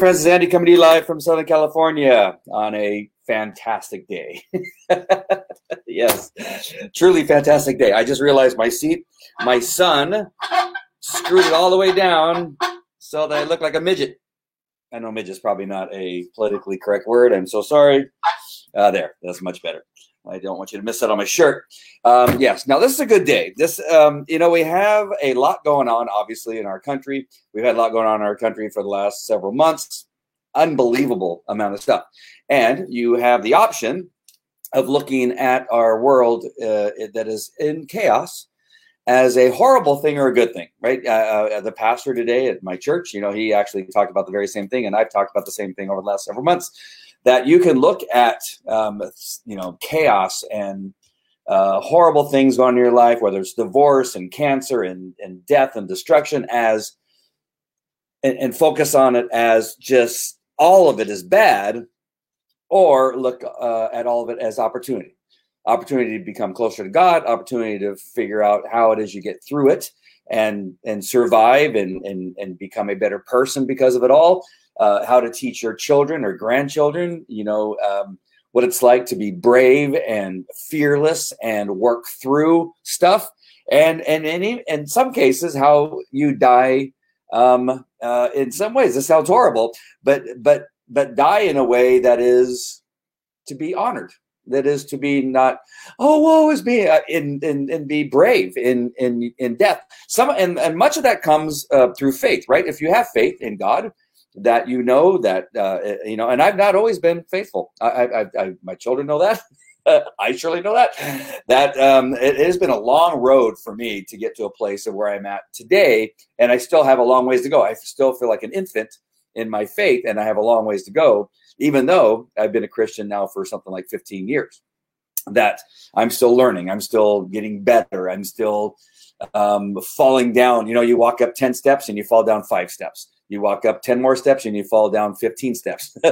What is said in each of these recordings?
friends? It's Andy coming to you live from Southern California on a fantastic day. yes, truly fantastic day. I just realized my seat, my son screwed it all the way down so that I look like a midget. I know midget's probably not a politically correct word. I'm so sorry. Uh, there, that's much better. I don't want you to miss that on my shirt. Um, yes. Now this is a good day. This, um, you know, we have a lot going on, obviously, in our country. We've had a lot going on in our country for the last several months. Unbelievable amount of stuff, and you have the option of looking at our world uh, that is in chaos as a horrible thing or a good thing, right? Uh, uh, the pastor today at my church, you know, he actually talked about the very same thing, and I've talked about the same thing over the last several months that you can look at, um, you know, chaos and uh, horrible things going on in your life, whether it's divorce and cancer and, and death and destruction, as and, and focus on it as just all of it is bad, or look uh, at all of it as opportunity. Opportunity to become closer to God, opportunity to figure out how it is you get through it and and survive and and, and become a better person because of it all uh, how to teach your children or grandchildren, you know, um, what it's like to be brave and fearless and work through stuff. And and in, in some cases, how you die. Um, uh, in some ways, this sounds horrible, but but but die in a way that is to be honored that is to be not oh woe is me uh, in, in and be brave in in in death some and, and much of that comes uh, through faith right if you have faith in god that you know that uh, eh, you know and i've not always been faithful. I, I, I my children know that. I surely know that. That um, it, it has been a long road for me to get to a place of where i'm at today and i still have a long ways to go. I still feel like an infant in my faith and i have a long ways to go even though i've been a christian now for something like 15 years. That i'm still learning. I'm still getting better. I'm still um, falling down. You know you walk up 10 steps and you fall down five steps you walk up 10 more steps and you fall down 15 steps.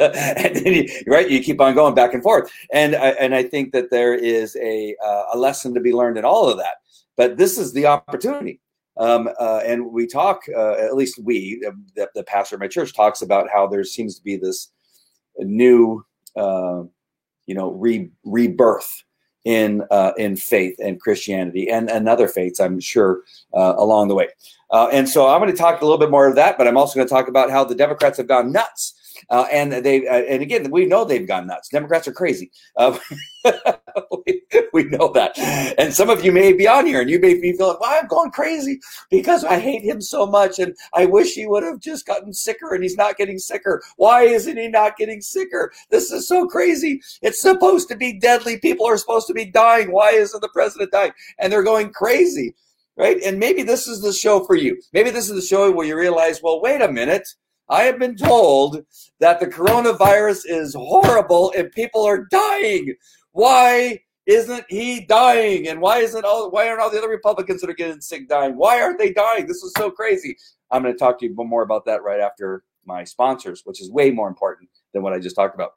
You, right you keep on going back and forth. And I, and I think that there is a uh, a lesson to be learned in all of that. But this is the opportunity. Um, uh, and we talk uh, at least we the, the, pastor of my church talks about how there seems to be this new uh, you know re- rebirth in uh, in faith and Christianity and, and other faiths, I'm sure, uh, along the way. Uh, and so I'm going to talk a little bit more of that, but I'm also going to talk about how the Democrats have gone nuts. Uh, and they uh, and again we know they've gone nuts. Democrats are crazy. Uh, we, know that. And some of you may be on here and you may be feeling, well, I'm going crazy because I hate him so much and I wish he would have just gotten sicker and he's not getting sicker. Why isn't he not getting sicker? This is so crazy. It's supposed to be deadly. People are supposed to be dying. Why isn't the president dying? And they're going crazy. Right. And maybe this is the show for you. Maybe this is the show where you realize, well, wait a minute. I have been told that the coronavirus is horrible and people are dying. Why isn't he dying? And why isn't all why aren't all the other Republicans that are getting sick dying? Why aren't they dying? This is so crazy. I'm going to talk to you more about that right after my sponsors, which is way more important than what I just talked about.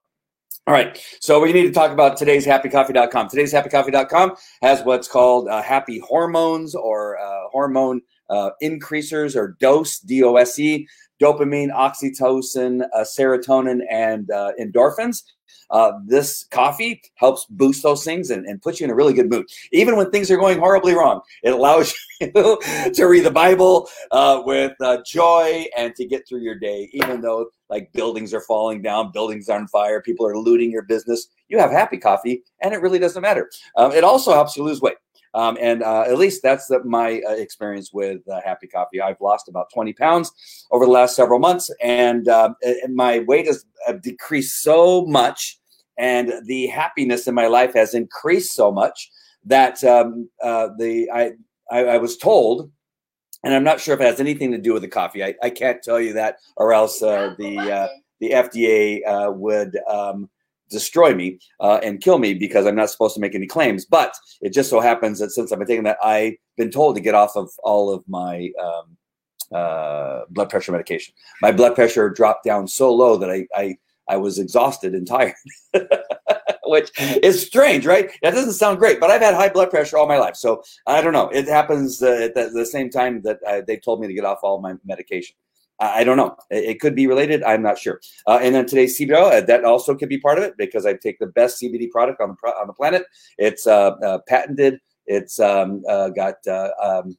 All right, so we need to talk about today's happycoffee.com. Today's happycoffee.com has what's called uh, happy hormones or uh, hormone uh, increasers or dose, D O S E, dopamine, oxytocin, uh, serotonin, and uh, endorphins. Uh, this coffee helps boost those things and, and put you in a really good mood. Even when things are going horribly wrong, it allows you to read the Bible uh, with uh, joy and to get through your day, even though like buildings are falling down, buildings are on fire, people are looting your business. You have happy coffee, and it really doesn't matter. Um, it also helps you lose weight. Um, and uh, at least that's the, my uh, experience with uh, Happy Coffee. I've lost about 20 pounds over the last several months, and, um, and my weight has uh, decreased so much, and the happiness in my life has increased so much that um, uh, the I, I, I was told and I'm not sure if it has anything to do with the coffee. I, I can't tell you that, or else uh, the uh, the FDA uh, would um, destroy me uh, and kill me because I'm not supposed to make any claims. But it just so happens that since I've been taking that, I've been told to get off of all of my um, uh, blood pressure medication. My blood pressure dropped down so low that I I, I was exhausted and tired. Which is strange, right? That doesn't sound great, but I've had high blood pressure all my life, so I don't know. It happens uh, at the, the, same time that uh, they told me to get off all my medication. I, I don't know. It, it, could be related. I'm not sure. Uh, and then today's CBD uh, that also could be part of it because I take the best CBD product on the on the planet. It's uh, uh, patented. It's um, got um,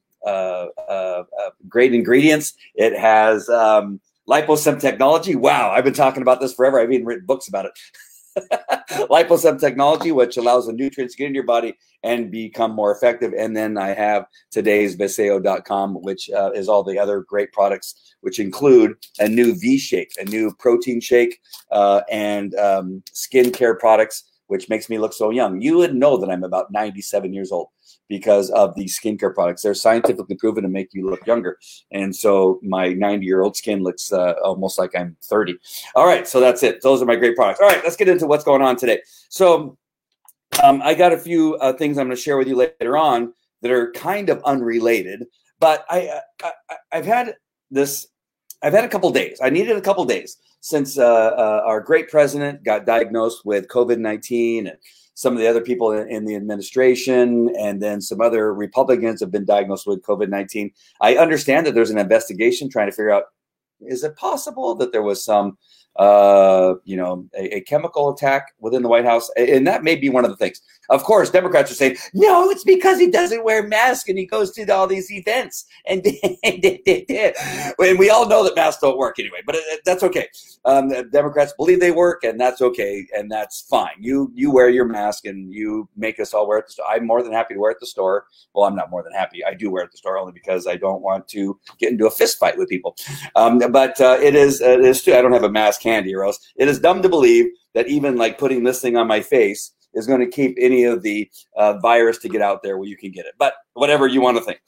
great ingredients. It has um, liposome technology. Wow, I've been talking about this forever. I've even written books about it. liposome technology, which allows the nutrients to get into your body and become more effective. And then I have today's Vasayo.com, which uh, is all the other great products, which include a new V shake, a new protein shake, uh, and um, skincare products, which makes me look so young. You would know that I'm about 97 years old because of these skincare products. They're scientifically proven to make you look younger. And so my 90 year old skin looks uh, almost like I'm 30. All right. So that's it. Those are my great products. All right. Let's get into what's going on today. So um, I got a few uh, things I'm going to share with you later on that are kind of unrelated, but I, I, I have had this. I've had a couple days. I needed a couple days since uh, uh, our great president got diagnosed with COVID 19 and some of the other people in, in, the administration and then some other Republicans have been diagnosed with COVID 19. I understand that there's an investigation trying to figure out is it possible that there was some uh, you know, a, a, chemical attack within the White House, and that may be one of the things. Of course, Democrats are saying no, it's because he doesn't wear masks and he goes to all these events, and and we all know that masks don't work anyway. But that's okay. Um, Democrats believe they work, and that's okay, and that's fine. You you wear your mask, and you make us all wear it. I'm more than happy to wear it at the store. Well, I'm not more than happy. I do wear it at the store only because I don't want to get into a fist fight with people. Um, but uh, it is it is. I don't have a mask candy, or else it is dumb to believe that even like putting this thing on my face is going to keep any of the uh, virus to get out there where you can get it. But whatever you want to think.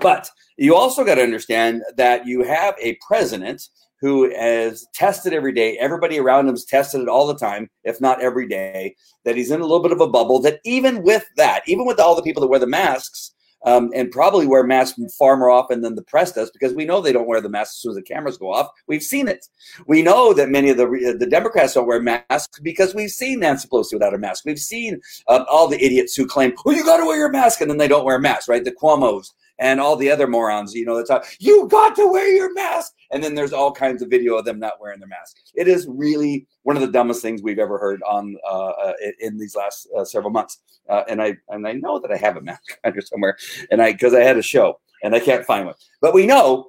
But you also got to understand that you have a president who is tested every day. Everybody around him is tested it all the time, if not every day. That he's in a little bit of a bubble. That even with that, even with all the people that wear the masks, um, and probably wear masks far more often than the press does because we know they don't wear the masks as soon as the cameras go off. We've seen it. We know that many of the the Democrats don't wear masks because we've seen Nancy Pelosi without a mask. We've seen um, all the idiots who claim, "Well, you got to wear your mask," and then they don't wear masks, right? The Cuomo's and all the other morons, you know, that's how you got to wear your mask. And then there's all kinds of video of them not wearing their mask. It is really one of the dumbest things we've ever heard on uh, uh in these last uh, several months. Uh, and I and I know that I have a mask under somewhere, and I because I had a show and I can't find one. But we know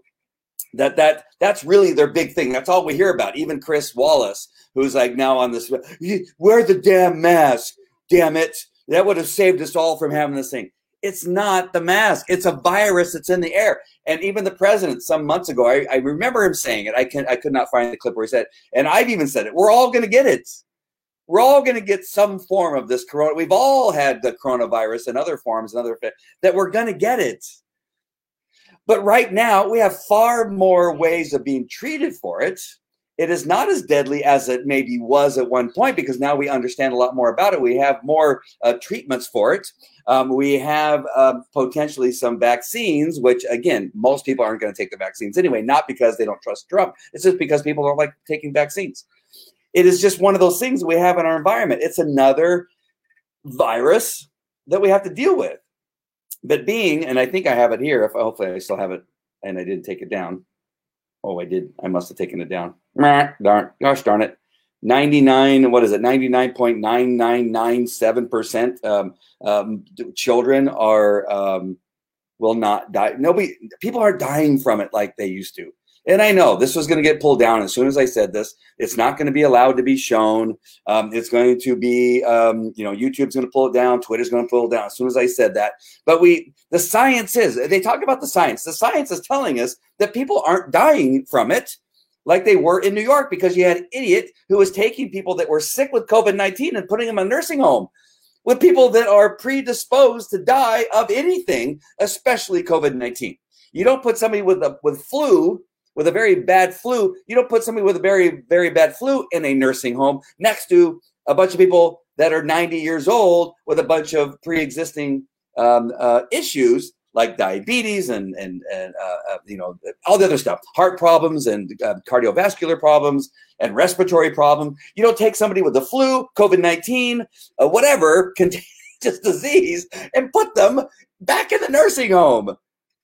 that that that's really their big thing. That's all we hear about. Even Chris Wallace, who's like now on this, wear the damn mask. Damn it! That would have saved us all from having this thing. It's not the mask. It's a virus that's in the air. And even the president, some months ago, I, I remember him saying it. I can I could not find the clip where he said, and I've even said it. We're all going to get it. We're all going to get some form of this corona. We've all had the coronavirus and other forms and other that we're going to get it. But right now, we have far more ways of being treated for it it is not as deadly as it maybe was at one point because now we understand a lot more about it. We have more uh, treatments for it. Um, we have uh, potentially some vaccines, which again, most people aren't going to take the vaccines anyway, not because they don't trust Trump. It's just because people don't like taking vaccines. It is just one of those things we have in our environment. It's another virus that we have to deal with. But being, and I think I have it here, if hopefully I still have it and I didn't take it down. Oh, I did. I must have taken it down. Darn, gosh darn it. 99, what is it? 99.9997% um, um, children are, um, will not die. Nobody, people aren't dying from it like they used to. And I know this was going to get pulled down as soon as I said this. It's not going to be allowed to be shown. Um, it's going to be, um, you know, YouTube's going to pull it down. Twitter's going to pull it down as soon as I said that. But we, the science is, they talk about the science. The science is telling us that people aren't dying from it like they were in New York because you had an idiot who was taking people that were sick with COVID 19 and putting them in a nursing home with people that are predisposed to die of anything, especially COVID 19. You don't put somebody with a with flu with a very bad flu, you don't put somebody with a very, very bad flu in a nursing home next to a bunch of people that are 90 years old with a bunch of pre-existing um, uh, issues like diabetes and and, and uh, uh, you know all the other stuff, heart problems and uh, cardiovascular problems and respiratory problems. You don't take somebody with the flu, COVID nineteen, uh, whatever contagious disease, and put them back in the nursing home.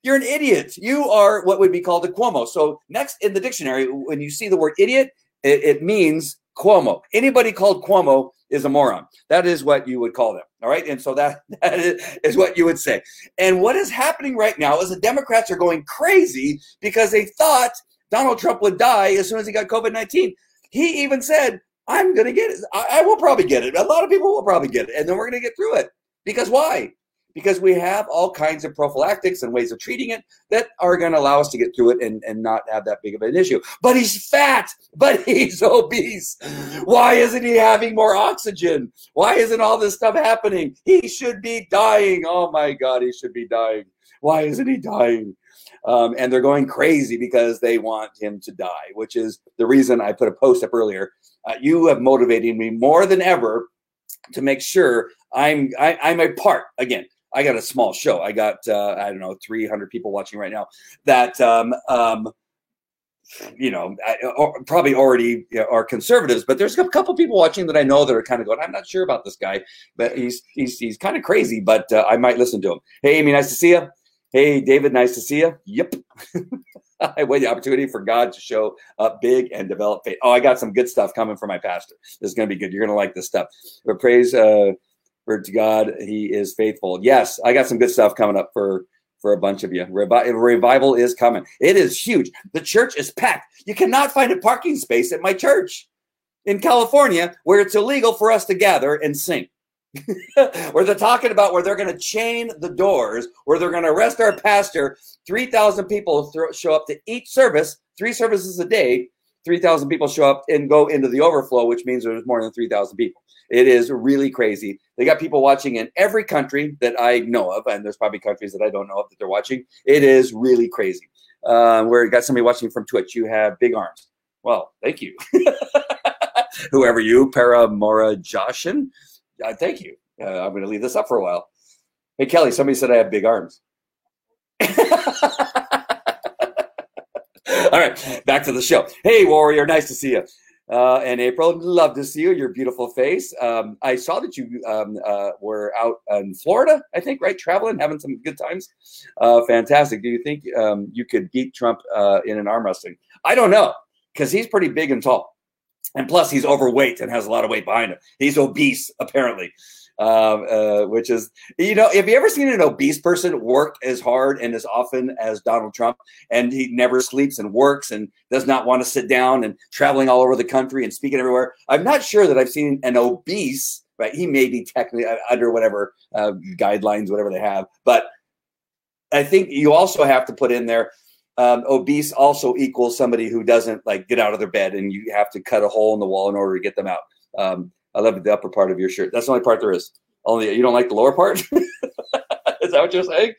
You're an idiot. You are what would be called a Cuomo. So next in the dictionary, when you see the word idiot, it, it means Cuomo. Anybody called Cuomo is a moron. That is what you would call them. All right. And so that, that is, what you would say. And what is happening right now is the Democrats are going crazy because they thought Donald Trump would die as soon as he got COVID 19. He even said, I'm going to get it. I, I will probably get it. A lot of people will probably get it. And then we're going to get through it. Because why? Because we have all kinds of prophylactics and ways of treating it that are going to allow us to get through it and, and not have that big of an issue. But he's fat, but he's obese. Why isn't he having more oxygen? Why isn't all this stuff happening? He should be dying. Oh my God, he should be dying. Why isn't he dying? Um, and they're going crazy because they want him to die, which is the reason I put a post up earlier. Uh, you have motivated me more than ever to make sure I'm I, I'm a part again I got a small show. I got uh, I don't know 300 people watching right now that um, um, you know probably already are conservatives, but there's a couple people watching that I know that are kind of going. I'm not sure about this guy, but he's he's he's kind of crazy. But uh, I might listen to him. Hey, Amy, nice to see you. Hey, David, nice to see you. Yep. I wait the opportunity for God to show up big and develop faith. Oh, I got some good stuff coming from my pastor. This is going to be good. You're going to like this stuff. But praise. Uh, for God, He is faithful. Yes, I got some good stuff coming up for for a bunch of you. Revi- revival is coming. It is huge. The church is packed. You cannot find a parking space at my church in California where it's illegal for us to gather and sing. where they're talking about where they're going to chain the doors, where they're going to arrest our pastor. 3,000 people th- show up to each service, three services a day. 3,000 people show up and go into the overflow, which means there's more than 3,000 people. It is really crazy. They got people watching in every country that I know of, and there's probably countries that I don't know of that they're watching. It is really crazy. Uh, where you got somebody watching from Twitch, you have big arms. Well, thank you. Whoever you, Para Mora Joshin, uh, thank you. Uh, I'm going to leave this up for a while. Hey, Kelly, somebody said I have big arms. All right, back to the show. Hey, Warrior, nice to see you uh, and April. Love to see you, your beautiful face. Um, I saw that you um, uh, were out in Florida, I think, right? Traveling, having some good times. Uh, fantastic. Do you think um, you could beat Trump uh, in an arm wrestling? I don't know, because he's pretty big and tall. And plus, he's overweight and has a lot of weight behind him. He's obese, apparently um, uh, which is, you know, have you ever seen an obese person work as hard and as often as Donald Trump? And he never sleeps and works and does not want to sit down and traveling all over the country and speaking everywhere. I'm not sure that I've seen an obese, right? He may be technically uh, under whatever uh, guidelines, whatever they have, but I think you also have to put in there um, obese also equals somebody who doesn't like get out of their bed and you have to cut a hole in the wall in order to get them out. Um, I love the upper part of your shirt. That's the only part there is. Only you don't like the lower part. is that what you're saying?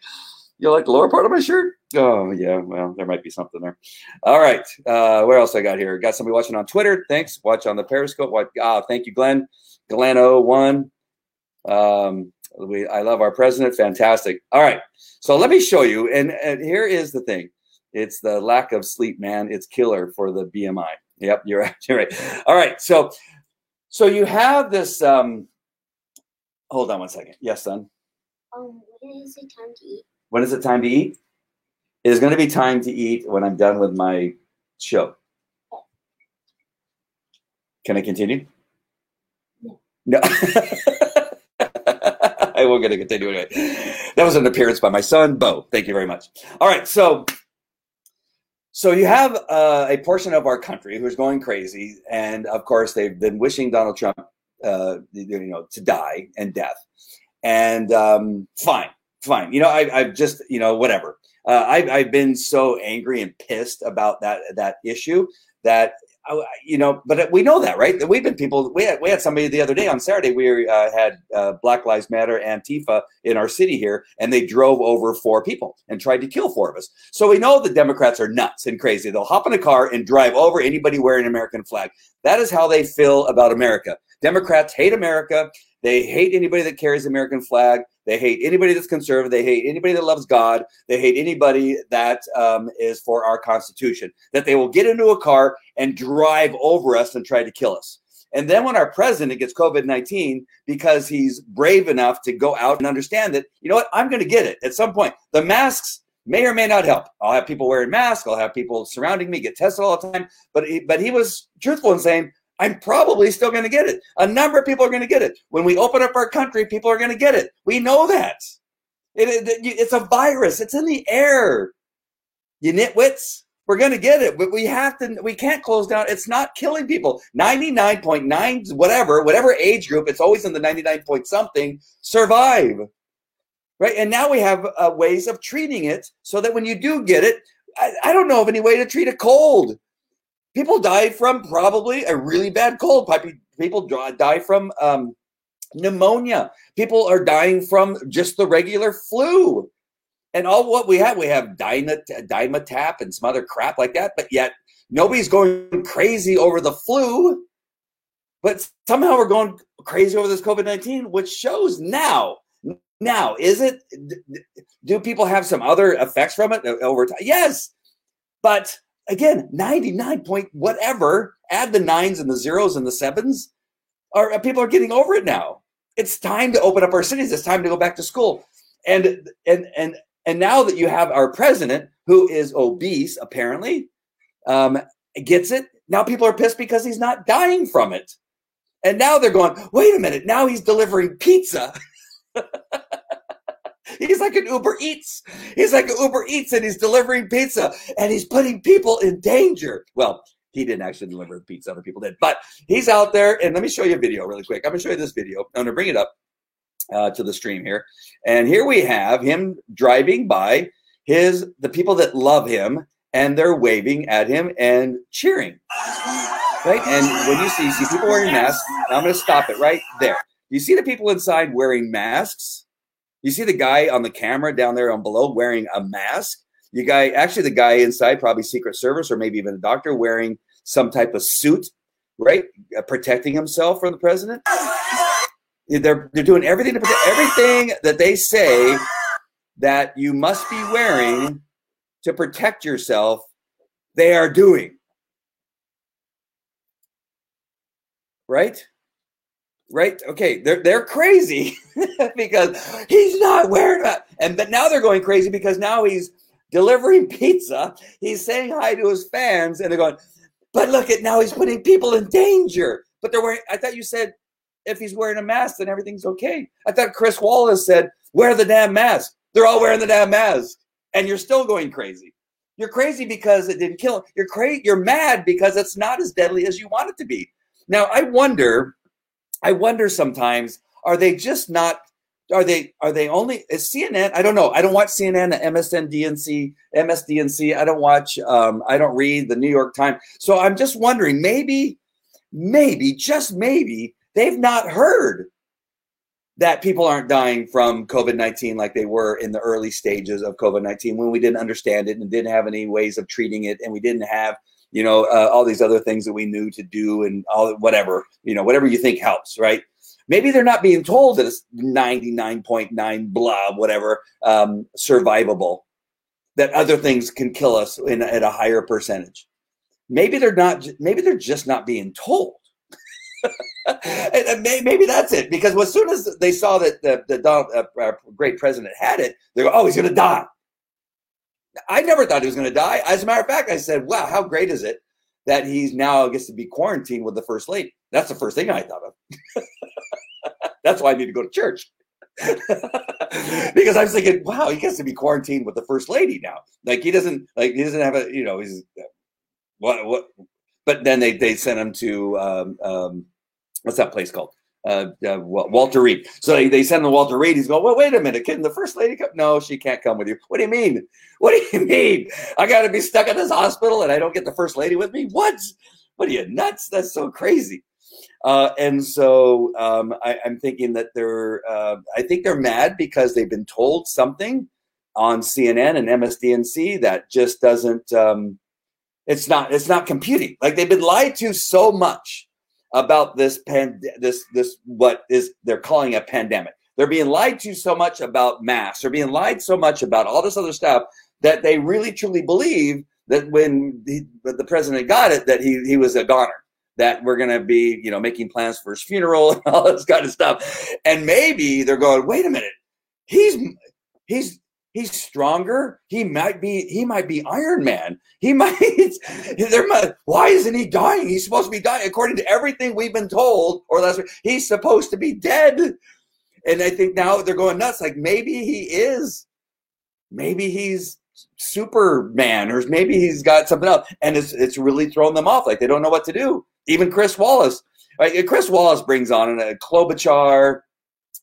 You like the lower part of my shirt? Oh yeah, well there might be something there. All right, uh, where else I got here? Got somebody watching on Twitter. Thanks. Watch on the Periscope. What? Ah, thank you, Glenn. Glenn 01. Um, we, I love our president. Fantastic. All right, so let me show you. And, and here is the thing. It's the lack of sleep, man. It's killer for the BMI. Yep, you're right. You're right. All right, so so you have this. Um, hold on one second. Yes, son. Um, when is it time to eat? When is it time to eat? It is going to be time to eat when I'm done with my show. Can I continue? No. No. I will get to continue anyway. That was an appearance by my son, Bo. Thank you very much. All right, so so you have uh, a portion of our country who's going crazy, and of course they've been wishing Donald Trump, uh, you know, to die and death. And um, fine, fine. You know, I, I've just, you know, whatever. Uh, I've, I've been so angry and pissed about that that issue that you know, but we know that, right? That we've been people. We had we had somebody the other day on Saturday. We uh, had uh, Black Lives Matter Antifa in our city here, and they drove over four people and tried to kill four of us. So we know the Democrats are nuts and crazy. They'll hop in a car and drive over anybody wearing an American flag. That is how they feel about America. Democrats hate America. They hate anybody that carries the American flag. They hate anybody that's conservative. They hate anybody that loves God. They hate anybody that um, is for our Constitution. That they will get into a car and drive over us and try to kill us. And then when our president gets COVID 19, because he's brave enough to go out and understand that, you know what, I'm going to get it at some point. The masks, may or may not help. I'll have people wearing masks. I'll have people surrounding me get tested all the time. But he, but he was truthful in saying, I'm probably still going to get it. A number of people are going to get it. When we open up our country, people are going to get it. We know that. It, it, it's a virus. It's in the air. You nitwits. We're going to get it, but we have to. We can't close down. It's not killing people. Ninety nine point nine, whatever, whatever age group. It's always in the ninety nine point something. Survive, right? And now we have uh, ways of treating it so that when you do get it, I, I don't know of any way to treat a cold. People die from probably a really bad cold. People die from um, pneumonia. People are dying from just the regular flu and all what we have, we have Dimetapp and some other crap like that, but yet nobody's going crazy over the flu. But somehow we're going crazy over this COVID 19, which shows now. Now, is it, do people have some other effects from it over time? Yes. But again, 99 point whatever, add the nines and the zeros and the sevens, are people are getting over it now. It's time to open up our cities. It's time to go back to school. And and and and now that you have our president, who is obese, apparently, um, gets it, now people are pissed because he's not dying from it. And now they're going, wait a minute, now he's delivering pizza. he's like an Uber Eats. He's like an Uber Eats and he's delivering pizza and he's putting people in danger. Well, he didn't actually deliver the pizza, other people did. But he's out there, and let me show you a video really quick. I'm gonna show you this video. I'm gonna bring it up uh, to the stream here. And here we have him driving by his the people that love him and they're waving at him and cheering. Right? And when you see, you see people wearing masks, I'm going to stop it right there. You see the people inside wearing masks. You see the guy on the camera down there on below wearing a mask. You guy, actually, the guy inside, probably Secret Service or maybe even a doctor, wearing some type of suit, right, uh, protecting himself from the president. They're they're doing everything to protect everything that they say that you must be wearing to protect yourself. They are doing right, right. Okay, they're they're crazy because he's not wearing that, and but now they're going crazy because now he's delivering pizza. He's saying hi to his fans, and they're going, but look at now he's putting people in danger. But they're wearing. I thought you said if he's wearing a mask, then everything's okay. I thought Chris Wallace said, wear the damn mask. They're all wearing the damn mask. And you're still going crazy. You're crazy because it didn't kill. You're crazy. You're mad because it's not as deadly as you want it to be. Now, I wonder, I wonder sometimes, are they just not are they are they only is CNN? I don't know. I don't watch CNN, MSNDNC, MSDNC. I don't watch. Um, I don't read the New York Times. So I'm just wondering, maybe, maybe, just maybe, they've not heard that people aren't dying from COVID 19 like they were in the early stages of COVID 19 when we didn't understand it and didn't have any ways of treating it. And we didn't have, you know, uh, all these other things that we knew to do and all whatever, you know, whatever you think helps, right? Maybe they're not being told that it's 99.9 blah, whatever, um, survivable, that other things can kill us in, at a higher percentage. Maybe they're not, maybe they're just not being told maybe that's it. Because as soon as they saw that the, the Donald, uh, our great president had it, they go, "Oh, he's going to die." I never thought he was going to die. As a matter of fact, I said, "Wow, how great is it that he's now gets to be quarantined with the first lady?" That's the first thing I thought of. that's why I need to go to church. because I was thinking, wow, he gets to be quarantined with the first lady now. Like he doesn't like he doesn't have a you know he's what what. But then they they sent him to um, um, what's that place called? Uh, uh, Walter Reed. So they, they send the Walter Reed. He's going, well, wait a minute. Can the first lady come? No, she can't come with you. What do you mean? What do you mean? I got to be stuck in this hospital and I don't get the first lady with me? What? What are you nuts? That's so crazy. Uh, and so um, I, am thinking that they're, uh, I think they're mad because they've been told something on CNN and MSDNC that just doesn't, um, it's not, it's not computing. Like they've been lied to so much about this pan this this what is they're calling a pandemic. They're being lied to so much about masks. They're being lied so much about all this other stuff that they really truly believe that when he, the president got it, that he he was a goner. That we're going to be, you know, making plans for his funeral and all this kind of stuff. And maybe they're going, wait a minute, he's he's He's stronger. He might be. He might be Iron Man. He might. There. Might, why isn't he dying? He's supposed to be dying according to everything we've been told. Or last week, he's supposed to be dead. And I think now they're going nuts. Like maybe he is. Maybe he's Superman, or maybe he's got something else, and it's it's really thrown them off. Like they don't know what to do. Even Chris Wallace, right? Chris Wallace brings on a Klobuchar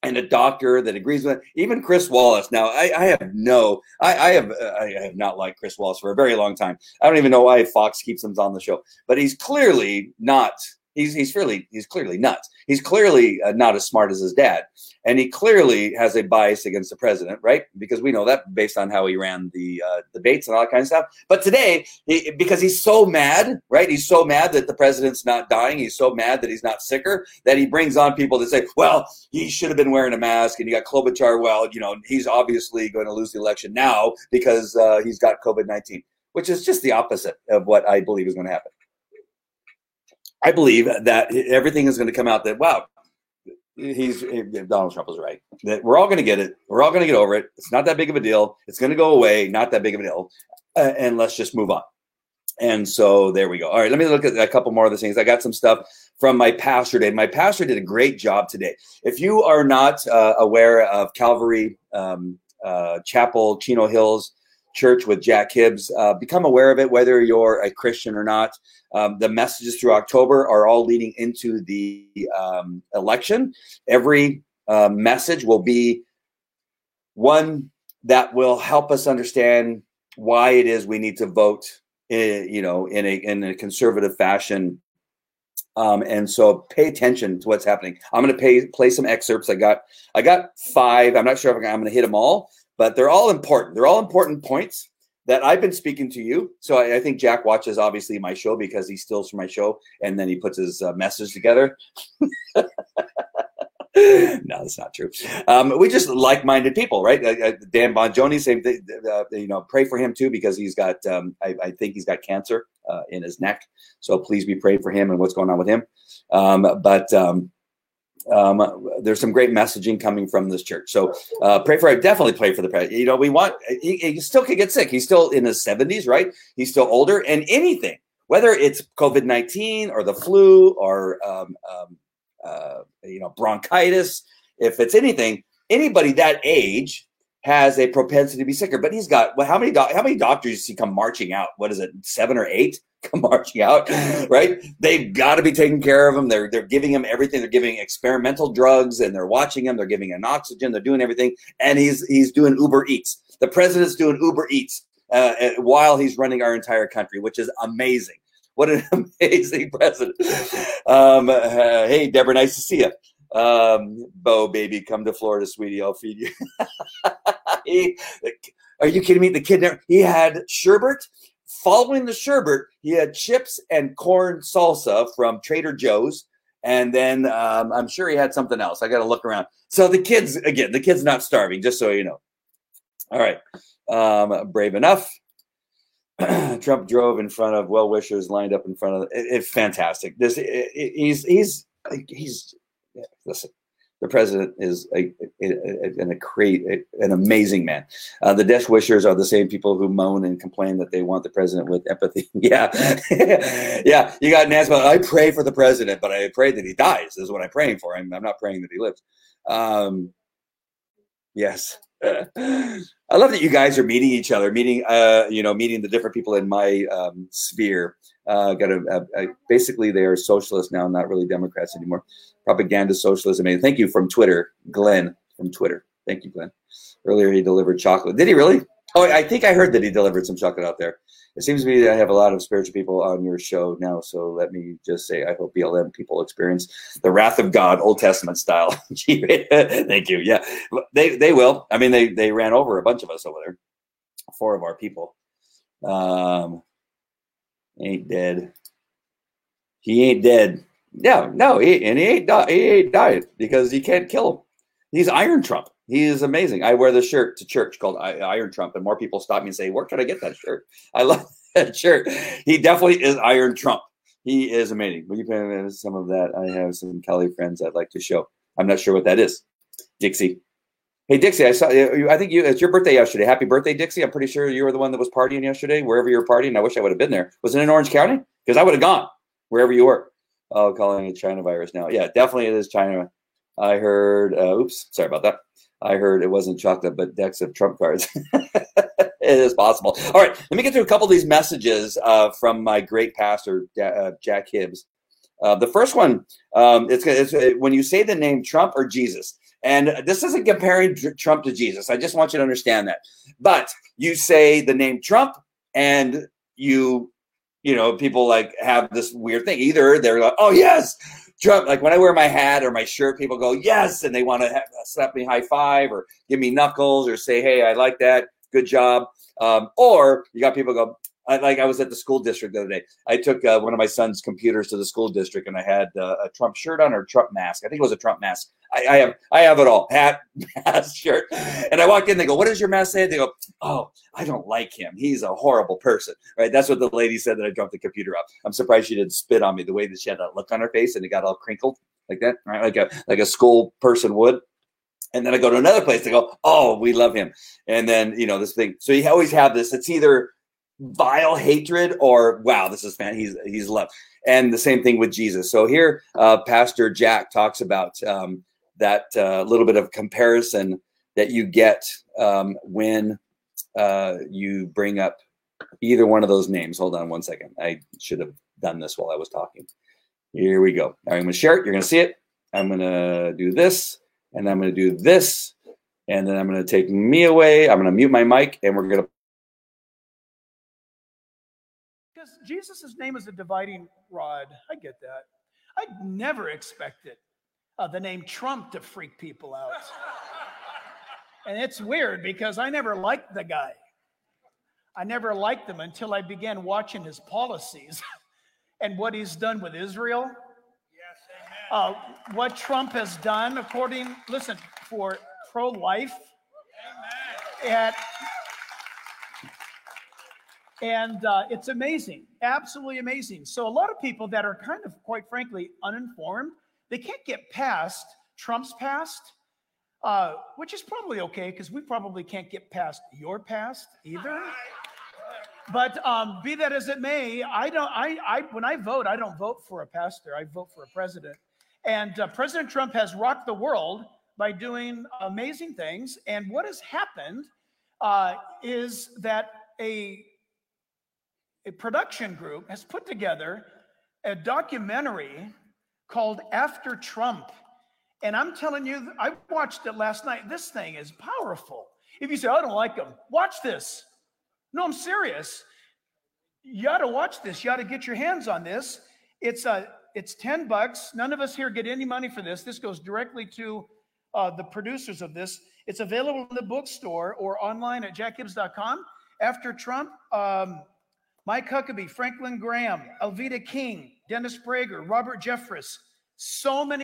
and a doctor that agrees with it. Even Chris Wallace. Now, I, I have no, I, I, have, uh, I have not liked Chris Wallace for a very long time. I don't even know why Fox keeps him on the show, but he's clearly not he's he's fairly he's clearly nuts. He's clearly uh, not as smart as his dad, and he clearly has a bias against the president, right? Because we know that based on how he ran the uh, debates and all that kind of stuff. But today, he, because he's so mad, right? He's so mad that the president's not dying. He's so mad that he's not sicker that he brings on people to say, "Well, he should have been wearing a mask," and you got Klobuchar. Well, you know, he's obviously going to lose the election now because uh, he's got COVID nineteen, which is just the opposite of what I believe is going to happen. I believe that everything is going to come out that wow, he's Donald Trump was right. That we're all going to get it. We're all going to get over it. It's not that big of a deal. It's going to go away. Not that big of a deal. Uh, and let's just move on. And so there we go. All right, let me look at a couple more of the things. I got some stuff from my pastor today. My pastor did a great job today. If you are not uh, aware of Calvary um, uh, Chapel, Chino Hills, church with Jack Hibbs. Uh, become aware of it, whether you're a Christian or not. Um, the messages through October are all leading into the um, election. Every uh, message will be one that will help us understand why it is we need to vote, in, eh, you know, in a in a conservative fashion. Um, and so pay attention to what's happening. I'm going to pay, play some excerpts. I got I got five. I'm not sure if I'm going to hit them all, but they're all important. They're all important points that I've been speaking to you. So I, I think Jack watches obviously my show because he steals from my show and then he puts his uh, message together. no, that's not true. Um, we just like-minded people, right? Uh, uh, Dan Bongino, same thing. Uh, you know, pray for him too because he's got. Um, I, I, think he's got cancer uh, in his neck. So please be praying for him and what's going on with him. Um, but um, there's some great messaging coming from this church. So uh, pray for. I definitely pray for the president. You know, we want. He, he, still could get sick. He's still in his 70s, right? He's still older, and anything, whether it's COVID 19 or the flu or um, um, uh, you know bronchitis, if it's anything, anybody that age has a propensity to be sicker. But he's got well, how many do- how many doctors see come marching out? What is it, seven or eight? Come marching out, right? They've got to be taking care of him. They're they're giving him everything. They're giving experimental drugs and they're watching him. They're giving him oxygen. They're doing everything, and he's he's doing Uber Eats. The president's doing Uber Eats uh, uh while he's running our entire country, which is amazing. What an amazing president! Um, uh, hey, Deborah, nice to see you. Um, Bo, baby, come to Florida, sweetie. I'll feed you. he, are you kidding me? The kid, never, he had sherbet. Following the sherbet, he had chips and corn salsa from Trader Joe's. And then um, I'm sure he had something else. I got to look around. So the kids, again, the kid's not starving, just so you know. All right. Um, brave enough. Trump drove in front of well wishers lined up in front of it. it fantastic. This it, it, he's he's he's listen, the president is a, a, a, a create an amazing man. Uh, the death wishers are the same people who moan and complain that they want the president with empathy. yeah, yeah. You got Nancy. I pray for the president, but I pray that he dies. This is what I'm praying for. I'm, I'm not praying that he lives. Um, yes. I love that you guys are meeting each other, meeting, uh, you know, meeting the different people in my um, sphere. Uh, got a, a, a, basically they are socialists now, not really Democrats anymore. Propaganda socialism. And thank you from Twitter, Glenn from Twitter. Thank you, Glenn. Earlier he delivered chocolate. Did he really? Oh, I think I heard that he delivered some chocolate out there. It seems to me that I have a lot of spiritual people on your show now. So let me just say, I hope BLM people experience the wrath of God, Old Testament style. Thank you. Yeah, they they will. I mean, they they ran over a bunch of us over there, four of our people. Um, ain't dead. He ain't dead. Yeah, no, he, and he ain't di- he ain't died because he can't kill him. He's Iron Trump. He is amazing. I wear the shirt to church called Iron Trump, and more people stop me and say, "Where can I get that shirt?" I love that shirt. He definitely is Iron Trump. He is amazing. Will you pay some of that? I have some Kelly friends I'd like to show. I'm not sure what that is. Dixie. Hey Dixie, I saw. I think you. It's your birthday yesterday. Happy birthday, Dixie! I'm pretty sure you were the one that was partying yesterday, wherever you were partying. I wish I would have been there. Was it in Orange County? Because I would have gone wherever you were. Oh, calling it China virus now. Yeah, definitely it is China. I heard. Uh, oops, sorry about that. I heard it wasn't chocolate, but decks of trump cards. it is possible. All right, let me get through a couple of these messages uh, from my great pastor, uh, Jack Hibbs. Uh, the first one, um, it's, it's uh, when you say the name Trump or Jesus, and this isn't comparing Trump to Jesus. I just want you to understand that. But you say the name Trump, and you, you know, people like have this weird thing. Either they're like, "Oh yes, Trump." Like when I wear my hat or my shirt, people go, "Yes," and they want to slap me high five or give me knuckles or say, "Hey, I like that. Good job." Um, or you got people go, I, like I was at the school district the other day. I took uh, one of my son's computers to the school district, and I had uh, a Trump shirt on or a Trump mask. I think it was a Trump mask. I, I, have I have it all: hat, mask, shirt. And I walk in. They go, "What does your mask say?" They go, "Oh, I don't like him. He's a horrible person." Right? That's what the lady said that I dropped the computer off. I'm surprised she didn't spit on me the way that she had that look on her face and it got all crinkled like that, right? Like a like a school person would. And then I go to another place. They go, "Oh, we love him." And then you know this thing. So you always have this. It's either vile hatred or wow this is fan he's he's loved and the same thing with jesus. So here uh, pastor jack talks about um, that uh, little bit of comparison that you get um, when uh, you bring up either one of those names. Hold on one second. I should have done this while i was talking. Here we go. I'm going to share it. You're going to see it. I'm going to do this and i'm going to do this and then i'm going to take me away. I'm going to mute my mic and we're going to Jesus' name is a dividing rod. I get that. I'd never expected uh, the name Trump to freak people out. and it's weird because I never liked the guy. I never liked him until I began watching his policies and what he's done with Israel. Yes, uh, what Trump has done, according, listen, for pro life. At and uh, it's amazing, absolutely amazing. So, a lot of people that are kind of, quite frankly, uninformed, they can't get past Trump's past, uh, which is probably okay because we probably can't get past your past either. But um, be that as it may, I don't. I, I when I vote, I don't vote for a pastor. I vote for a president. And uh, President Trump has rocked the world by doing amazing things. And what has happened uh, is that a a production group has put together a documentary called After Trump. And I'm telling you, I watched it last night. This thing is powerful. If you say, I don't like them, watch this. No, I'm serious. You ought to watch this. You ought to get your hands on this. It's a uh, it's 10 bucks. None of us here get any money for this. This goes directly to uh, the producers of this. It's available in the bookstore or online at jackhibbs.com. After Trump, um, Mike Huckabee, Franklin Graham, Alveda King, Dennis Prager, Robert Jeffress, so many.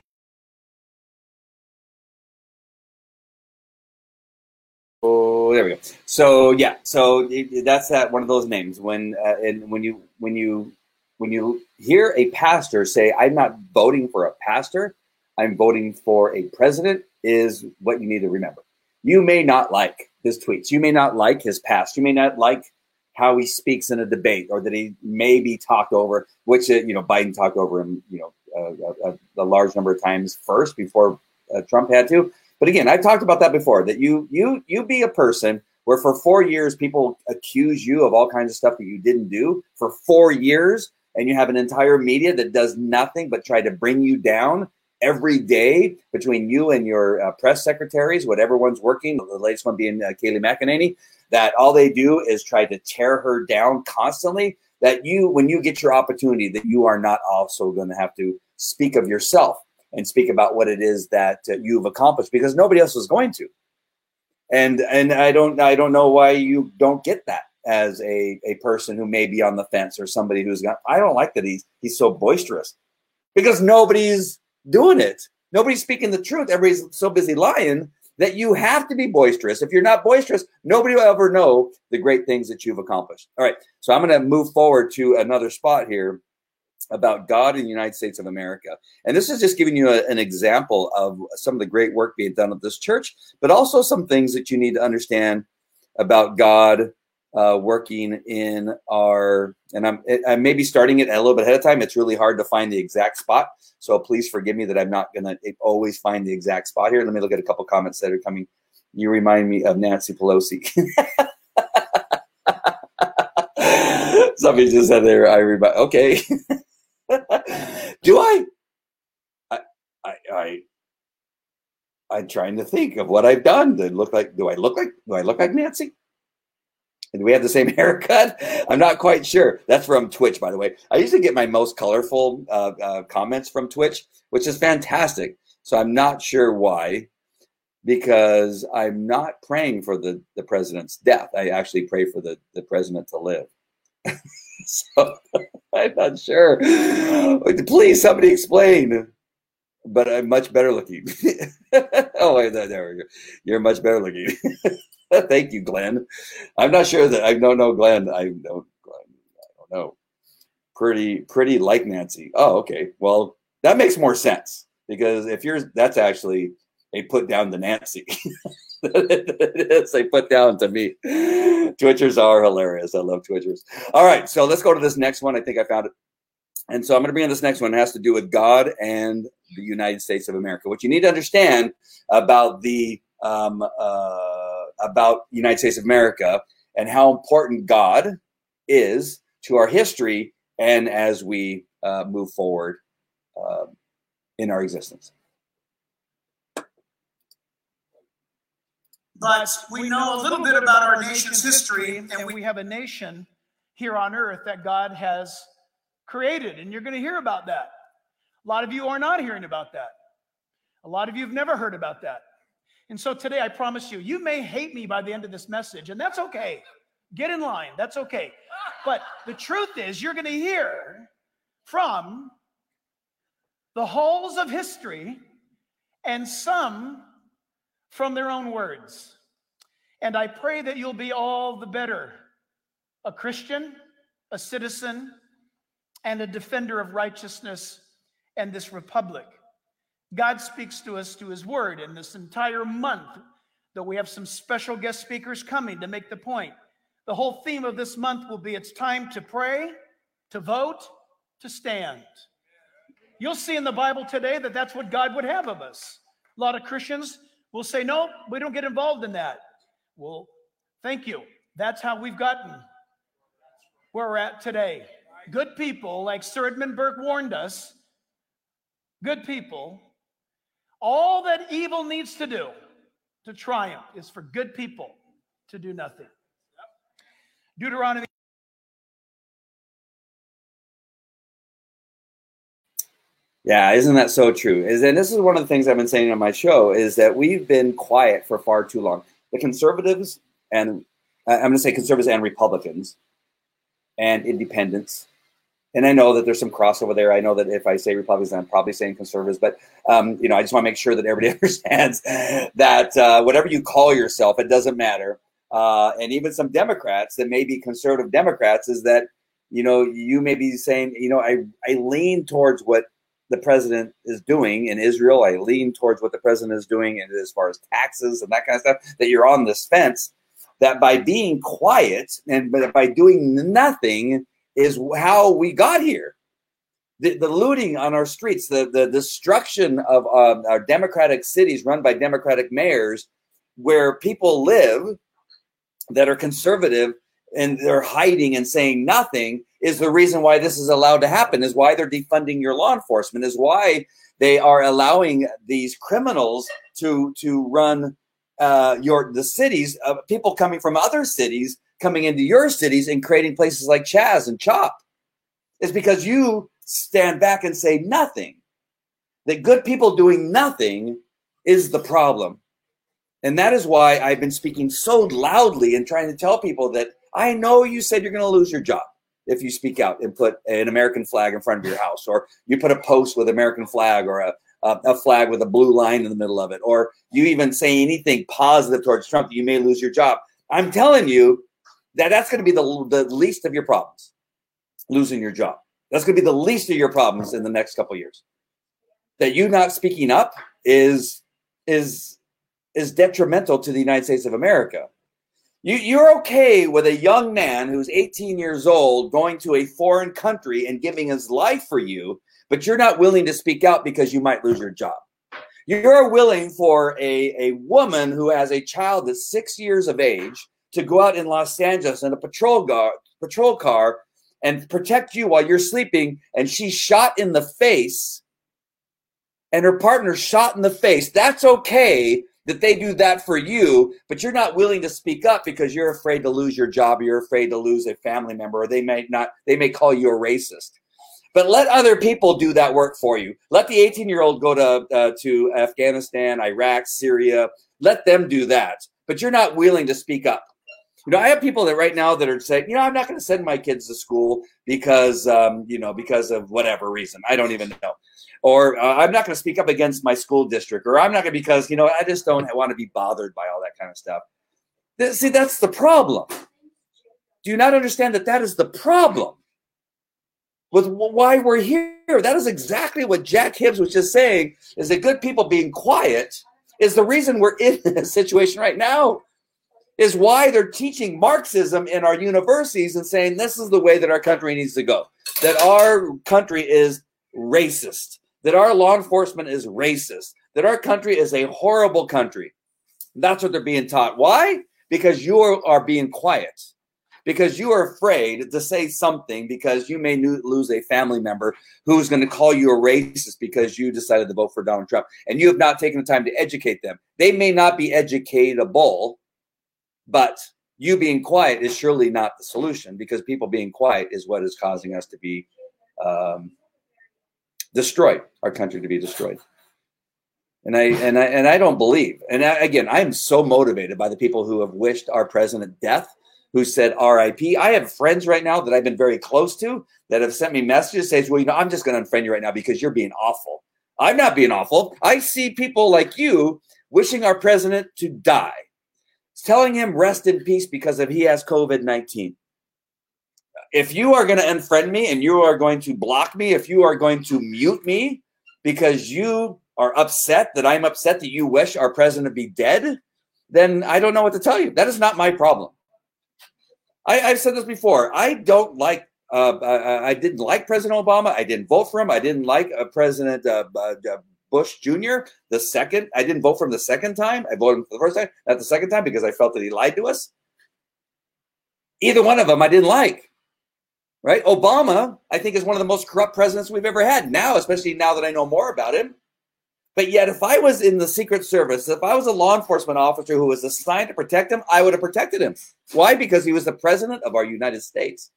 Oh, there we go. So yeah, so that's that one of those names. When uh, and when you when you when you hear a pastor say, "I'm not voting for a pastor, I'm voting for a president," is what you need to remember. You may not like his tweets. You may not like his past. You may not like how he speaks in a debate or that he may be talked over, which, uh, you know, Biden talked over him, you know, a, a, a large number of times first before uh, Trump had to. But again, I've talked about that before that you, you, you be a person where for four years people accuse you of all kinds of stuff that you didn't do for four years and you have an entire media that does nothing but try to bring you down every day between you and your uh, press secretaries, whatever one's working, the latest one being uh, Kayleigh McEnany, that all they do is try to tear her down constantly. That you, when you get your opportunity, that you are not also going to have to speak of yourself and speak about what it is that uh, you've accomplished because nobody else is going to. And and I don't I don't know why you don't get that as a, a person who may be on the fence or somebody who's got I don't like that he's he's so boisterous because nobody's doing it. Nobody's speaking the truth. Everybody's so busy lying that you have to be boisterous. If you're not boisterous, nobody will ever know the great things that you've accomplished. All right, so I'm going to move forward to another spot here. about God in the United States of America. And this is just giving you a, an example of some of the great work being done at this church, but also some things that you need to understand about God uh, working in our. And I'm I may be starting it a little bit ahead of time. It's really hard to find the exact spot, so please forgive me that I'm not going to always find the exact spot here. Let me look at a couple comments that are coming. You remind me of Nancy Pelosi. Somebody just said there. I remember. Okay. Do I? I, I, I, I'm trying to think of what I've done to look like. Do I look like? Do I look like Nancy? Do we have the same haircut? I'm not quite sure. That's from Twitch, by the way. I usually get my most colorful uh, uh, comments from Twitch, which is fantastic. So I'm not sure why, because I'm not praying for the, the president's death. I actually pray for the, the president to live. so I'm not sure. Please, somebody explain. But I'm much better looking. oh, wait, there we go. You're much better looking. Thank you, Glenn. I'm not sure that I don't know Glenn. I don't Glenn. I don't know. Pretty, pretty like Nancy. Oh, okay. Well, that makes more sense because if you're, that's actually a put down to Nancy. it's a put down to me. Twitchers are hilarious. I love Twitchers. All right, so let's go to this next one. I think I found it. And so I'm going to bring in this next one. It has to do with God and the United States of America. What you need to understand about the um, uh, about United States of America and how important God is to our history and as we uh, move forward uh, in our existence. But we know a little bit about our nation's history, and we have a nation here on earth that God has created, and you're going to hear about that. A lot of you are not hearing about that. A lot of you have never heard about that. And so today, I promise you, you may hate me by the end of this message, and that's okay. Get in line, that's okay. But the truth is, you're going to hear from the halls of history and some from their own words. And I pray that you'll be all the better a Christian, a citizen, and a defender of righteousness and this republic. God speaks to us through his word And this entire month, though we have some special guest speakers coming to make the point. The whole theme of this month will be it's time to pray, to vote, to stand. You'll see in the Bible today that that's what God would have of us. A lot of Christians will say, no, we don't get involved in that. Well, thank you. That's how we've gotten where we're at today. Good people, like Sir Edmund Burke warned us, good people, all that evil needs to do to triumph is for good people to do nothing. Deuteronomy Yeah, isn't that so true? Is and this is one of the things I've been saying on my show is that we've been quiet for far too long. The conservatives and I'm going to say conservatives and Republicans and independents. And I know that there's some crossover there. I know that if I say Republicans, I'm probably saying conservatives. But um, you know, I just want to make sure that everybody understands that uh, whatever you call yourself, it doesn't matter. Uh, and even some Democrats that may be conservative Democrats is that you know you may be saying you know I I lean towards what the president is doing in Israel. I lean towards what the president is doing in as far as taxes and that kind of stuff, that you're on this fence, that by being quiet and by doing nothing is how we got here. The, the looting on our streets, the, the destruction of um, our democratic cities run by democratic mayors, where people live that are conservative and they're hiding and saying nothing is the reason why this is allowed to happen is why they're defunding your law enforcement is why they are allowing these criminals to to run uh, your the cities uh, people coming from other cities coming into your cities and creating places like chaz and chop. Is because you stand back and say nothing. That good people doing nothing is the problem. And that is why i've been speaking so loudly and trying to tell people that I know you said you're going to lose your job if you speak out and put an American flag in front of your house, or you put a post with American flag or a, a, a flag with a blue line in the middle of it, or you even say anything positive towards Trump, you may lose your job. I'm telling you that that's going to be the, the least of your problems, losing your job. That's going to be the least of your problems in the next couple years. That you not speaking up is is is detrimental to the United States of America. You, you're okay with a young man who's 18 years old going to a foreign country and giving his life for you, but you're not willing to speak out because you might lose your job. You're willing for a, a woman who has a child that's six years of age to go out in Los Angeles in a patrol car, patrol car and protect you while you're sleeping, and she's shot in the face, and her partner shot in the face. That's okay that they do that for you, but you're not willing to speak up because you're afraid to lose your job, you're afraid to lose a family member, or they may not, they may call you a racist. But let other people do that work for you. Let the 18 year old go to uh, to Afghanistan, Iraq, Syria. Let them do that. But you're not willing to speak up. You know, I have people that right now that are saying, you know, I'm not going to send my kids to school because, um, you know, because of whatever reason. I don't even know or uh, I'm not going to speak up against my school district, or I'm not going to because you know I just don't want to be bothered by all that kind of stuff. See, that's the problem. Do you not understand that that is the problem with why we're here? That is exactly what Jack Hibbs was just saying. Is that good people being quiet is the reason we're in this situation right now. Is why they're teaching Marxism in our universities and saying this is the way that our country needs to go. That our country is racist that our law enforcement is racist, that our country is a horrible country. That's what they're being taught. Why? Because you are, being quiet. Because you are afraid to say something because you may lose a family member who's going to call you a racist because you decided to vote for Donald Trump and you have not taken the time to educate them. They may not be educatable, but you being quiet is surely not the solution because people being quiet is what is causing us to be um, destroyed, our country to be destroyed. And I and I and I don't believe. And I, again, I am so motivated by the people who have wished our president death, who said R.I.P. I have friends right now that I've been very close to that have sent me messages saying, "Well, you know, I'm just going to unfriend you right now because you're being awful." I'm not being awful. I see people like you wishing our president to die, telling him rest in peace because of he has COVID 19 if you are going to unfriend me and you are going to block me, if you are going to mute me because you are upset that I'm upset that you wish our president to be dead, then I don't know what to tell you. That is not my problem. I, have said this before. I don't like. Uh, I, I, didn't like President Obama. I didn't vote for him. I didn't like uh, President uh, uh Bush Jr. The second, I didn't vote for him the second time. I voted for the first time, not the second time, because I felt that he lied to us. Either one of them I didn't like right? Obama, I think, is one of the most corrupt presidents we've ever had now, especially now that I know more about him. But yet, if I was in the Secret Service, if I was a law enforcement officer who was assigned to protect him, I would have protected him. Why? Because he was the president of our United States.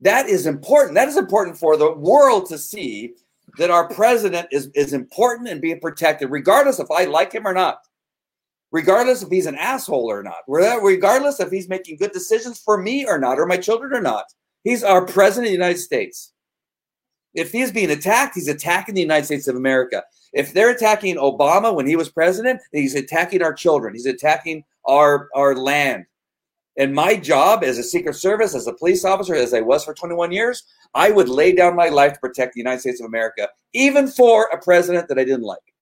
That is important. That is important for the world to see that our president is, is important and being protected, regardless if I like him or not regardless if he's an asshole or not, regardless if he's making good decisions for me or not, or my children or not. He's our president of the United States. If he's being attacked, he's attacking the United States of America. If they're attacking Obama when he was president, he's attacking our children. He's attacking our, our land. And my job as a Secret Service, as a police officer, as I was for 21 years, I would lay down my life to protect the United States of America, even for a president that I didn't like.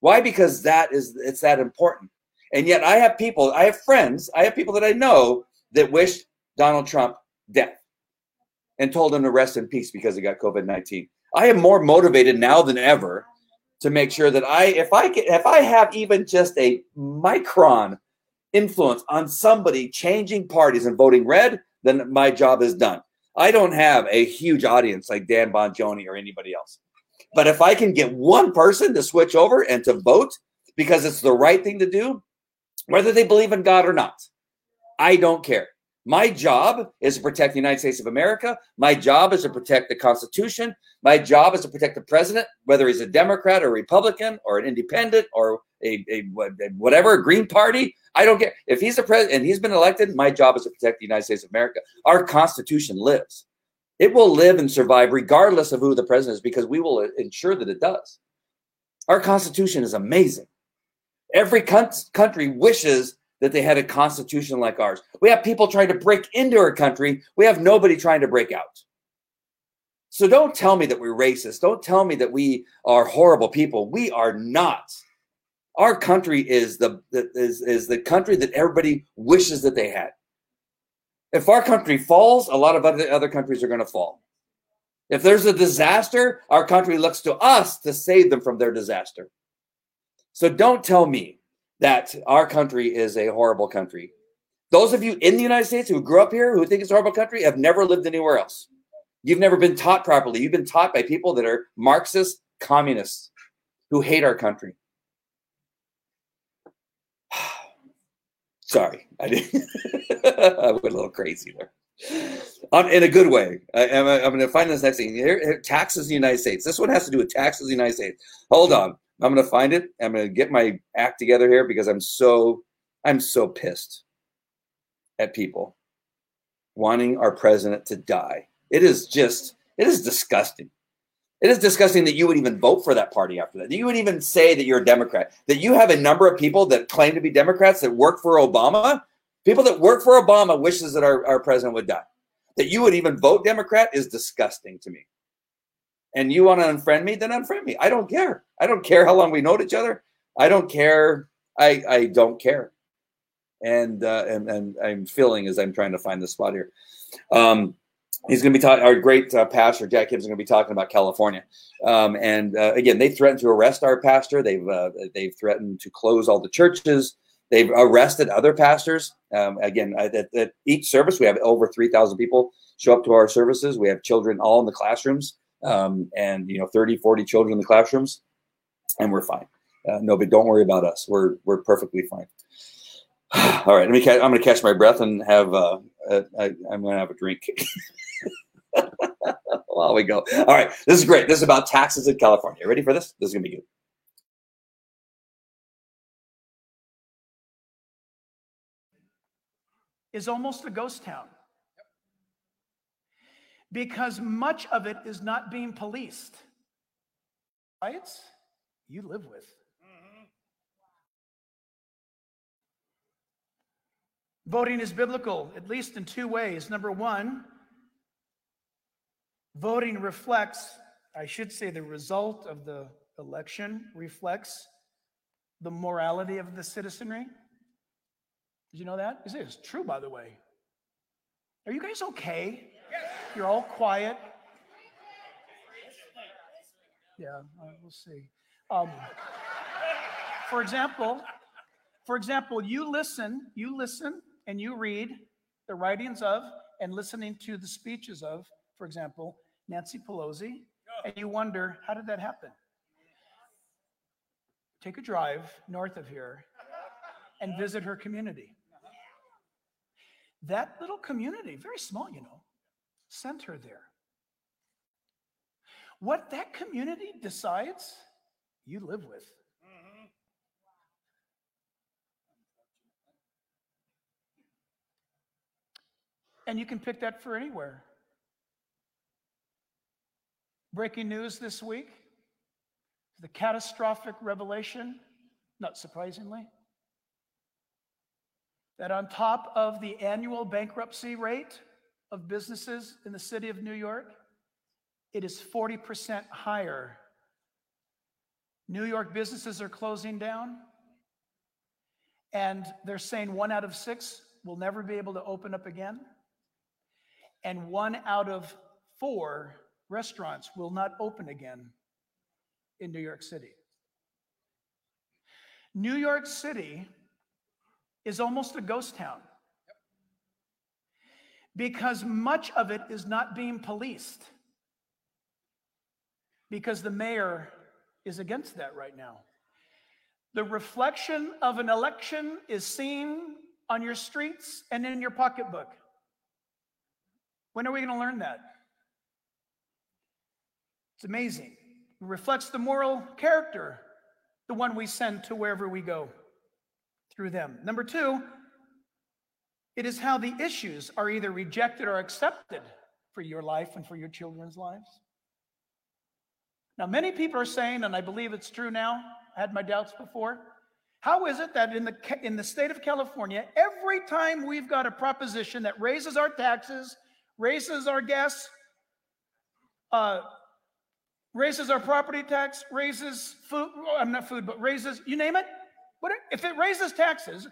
Why? Because that is it's that important. And yet I have people, I have friends, I have people that I know that wished Donald Trump death and told him to rest in peace because he got COVID-19. I am more motivated now than ever to make sure that I if I can, if I have even just a micron influence on somebody changing parties and voting red, then my job is done. I don't have a huge audience like Dan Bongino or anybody else. But if I can get one person to switch over and to vote because it's the right thing to do, whether they believe in God or not, I don't care. My job is to protect the United States of America. My job is to protect the Constitution. My job is to protect the president, whether he's a Democrat or Republican or an independent or a, a, whatever, a Green Party. I don't care. If he's a president and he's been elected, my job is to protect the United States of America. Our Constitution lives. It will live and survive regardless of who the president is because we will ensure that it does. Our Constitution is amazing. Every country wishes that they had a constitution like ours. We have people trying to break into our country. We have nobody trying to break out. So don't tell me that we're racist. Don't tell me that we are horrible people. We are not. Our country is the is, is the country that everybody wishes that they had. If our country falls, a lot of other, other countries are going to fall. If there's a disaster, our country looks to us to save them from their disaster. So don't tell me that our country is a horrible country. Those of you in the United States who grew up here, who think it's a horrible country, have never lived anywhere else. You've never been taught properly. You've been taught by people that are Marxist communists who hate our country. Sorry, I did. I went a little crazy there. On, in a good way. I, am going to find this next thing. Here, here, taxes in the United States. This one has to do with taxes in the United States. Hold on. I'm going to find it. I'm going to get my act together here because I'm so I'm so pissed at people wanting our president to die. It is just it is disgusting. It is disgusting that you would even vote for that party after that. That you would even say that you're a Democrat. That you have a number of people that claim to be Democrats that work for Obama. People that work for Obama wishes that our, our president would die. That you would even vote Democrat is disgusting to me. And you want to unfriend me, then unfriend me. I don't care. I don't care how long we know each other. I don't care. I I don't care. And uh, and and I'm feeling as I'm trying to find the spot here. Um, he's going to be talking. Our great uh, pastor Jack Hibbs is going to be talking about California. Um, and uh, again, they threatened to arrest our pastor. They've uh, they've threatened to close all the churches. They've arrested other pastors. Um, again, at, at, each service, we have over three thousand people show up to our services. We have children all in the classrooms, um, and you know, 30, 40 children in the classrooms, and we're fine. Uh, no, but don't worry about us. We're we're perfectly fine. All right, let me. I'm to catch my breath and have. Uh, I, I'm to have a drink. While we go. All right, this is great. This is about taxes in California. Ready for this? This is to be good. Is almost a ghost town because much of it is not being policed. Riots you live with. Voting is biblical, at least in two ways. Number one, voting reflects, I should say, the result of the election reflects the morality of the citizenry. Did you know that? This is true, by the way. Are you guys okay? You're all quiet. Yeah, we'll see. Um, for example, for example, you listen, you listen and you read the writings of and listening to the speeches of, for example, Nancy Pelosi, and you wonder, how did that happen? Take a drive north of here and visit her community. That little community, very small, you know, sent her there. What that community decides, you live with. And you can pick that for anywhere. Breaking news this week the catastrophic revelation, not surprisingly, that on top of the annual bankruptcy rate of businesses in the city of New York, it is 40% higher. New York businesses are closing down, and they're saying one out of six will never be able to open up again and one out of four restaurants will not open again in New York City. New York City is almost a ghost town because much of it is not being policed because the mayor is against that right now. The reflection of an election is seen on your streets and in your pocketbook. When are we going to learn that? It's amazing. It reflects the moral character, the one we send to wherever we go through them. Number two, it is how the issues are either rejected or accepted for your life and for your children's lives. Now, many people are saying, and I believe it's true now, I had my doubts before, How is it that in the in the state of California, every time we've got a proposition that raises our taxes, raises our gas, uh, raises our property tax, raises food, I'm not food, but raises, you name it. But if it raises taxes,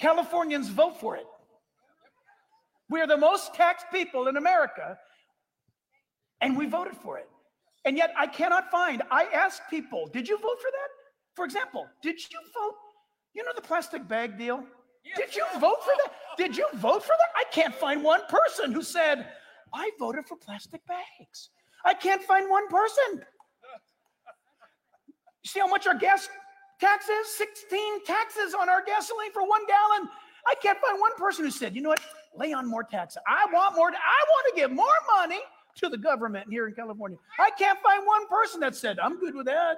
Californians vote for it. We are the most taxed people in America, and we voted for it. And yet I cannot find, I asked people, did you vote for that? For example, did you vote? You know the plastic bag deal? Did you vote for that? Did you vote for that? I can't find one person who said, I voted for plastic bags. I can't find one person. You see how much our gas tax is? 16 taxes on our gasoline for one gallon. I can't find one person who said, you know what? Lay on more taxes. I want more. I want to give more money to the government here in California. I can't find one person that said, I'm good with that.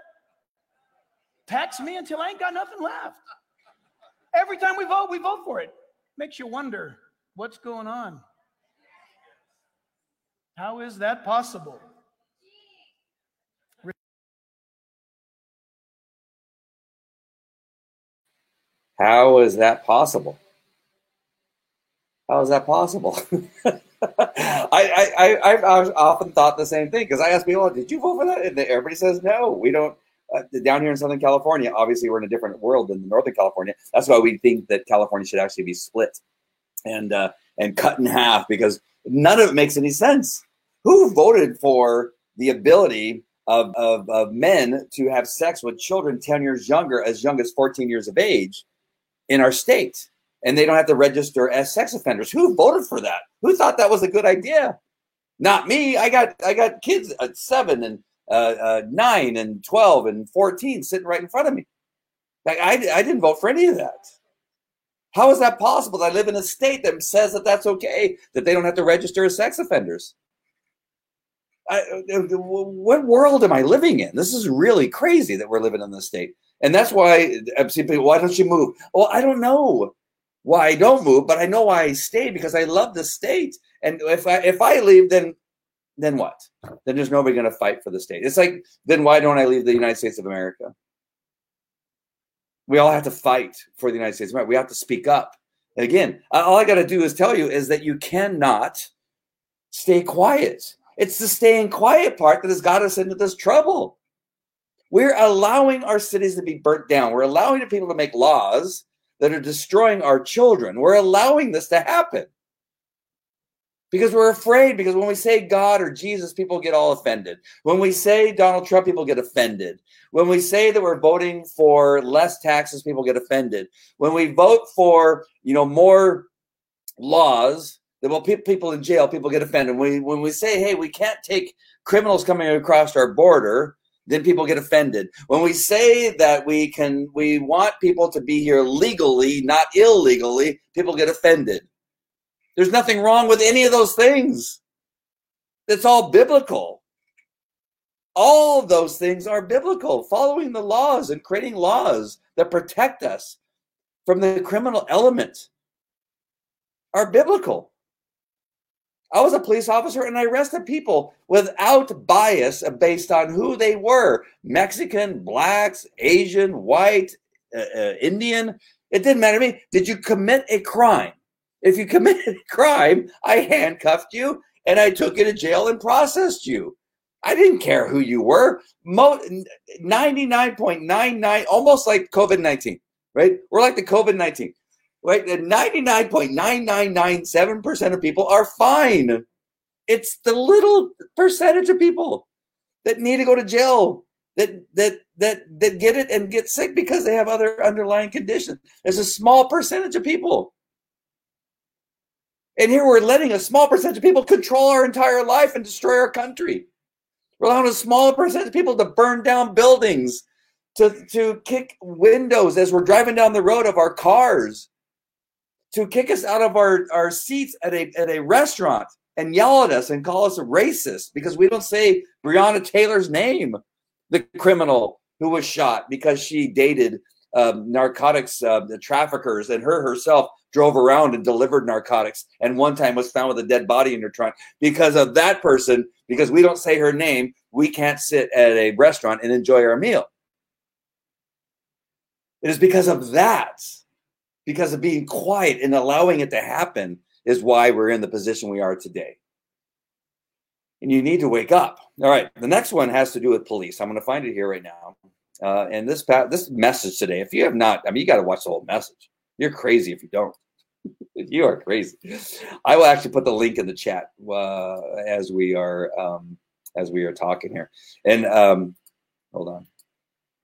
Tax me until I ain't got nothing left. Every time we vote, we vote for it. Makes you wonder what's going on. How is that possible? How is that possible? How is that possible? I, I, I, I've often thought the same thing because I ask people, did you vote for that? And everybody says, no, we don't. Uh, down here in Southern California, obviously we're in a different world than Northern California. That's why we think that California should actually be split and uh, and cut in half because none of it makes any sense. Who voted for the ability of, of, of men to have sex with children 10 years younger, as young as 14 years of age in our state? And they don't have to register as sex offenders. Who voted for that? Who thought that was a good idea? Not me. I got I got kids at seven and uh, uh, nine and 12 and 14 sitting right in front of me. Like I, I didn't vote for any of that. How is that possible? That I live in a state that says that that's okay, that they don't have to register as sex offenders. I, uh, uh, what world am I living in? This is really crazy that we're living in this state. And that's why uh, I'm saying, why don't you move? Well, I don't know why I don't move, but I know why I stay because I love the state. And if I if I leave, then then what? Then there's nobody going to fight for the state. It's like, then why don't I leave the United States of America? We all have to fight for the United States of America. We have to speak up. And again, all I got to do is tell you is that you cannot stay quiet. It's the staying quiet part that has got us into this trouble. We're allowing our cities to be burnt down. We're allowing the people to make laws that are destroying our children. We're allowing this to happen. Because we're afraid because when we say god or jesus people get all offended. When we say donald trump people get offended. When we say that we're voting for less taxes people get offended. When we vote for you know more laws that will keep people in jail people get offended. When we, when we say hey we can't take criminals coming across our border then people get offended when we say that we can we want people to be here legally not illegally people get offended there's nothing wrong with any of those things. It's all biblical. All those things are biblical, following the laws and creating laws that protect us from the criminal element are biblical. I was a police officer and I arrested people without bias based on who they were Mexican, blacks, Asian, white, uh, uh, Indian. It didn't matter to me. Did you commit a crime? If you committed a crime, I handcuffed you and I took you to jail and processed you. I didn't care who you were. 99.99, almost like COVID 19, right? We're like the COVID 19, right? 99.9997% of people are fine. It's the little percentage of people that need to go to jail that that that that get it and get sick because they have other underlying conditions. There's a small percentage of people. And here we're letting a small percentage of people control our entire life and destroy our country. We're allowing a small percentage of people to burn down buildings, to, to kick windows as we're driving down the road of our cars, to kick us out of our, our seats at a, at a restaurant and yell at us and call us a racist because we don't say Breonna Taylor's name, the criminal who was shot because she dated um, narcotics uh, traffickers and her herself drove around and delivered narcotics and one time was found with a dead body in her trunk. Because of that person because we don't say her name we can't sit at a restaurant and enjoy our meal. It is because of that, because of being quiet and allowing it to happen, is why we're in the position we are today. And you need to wake up. All right. The next one has to do with police. I'm going to find it here right now. Uh, and this this message today, if you have not, I mean, you got to watch the whole message. You're crazy if you don't. you are crazy. I will actually put the link in the chat uh, as we are um, as we are talking here. And um, hold on.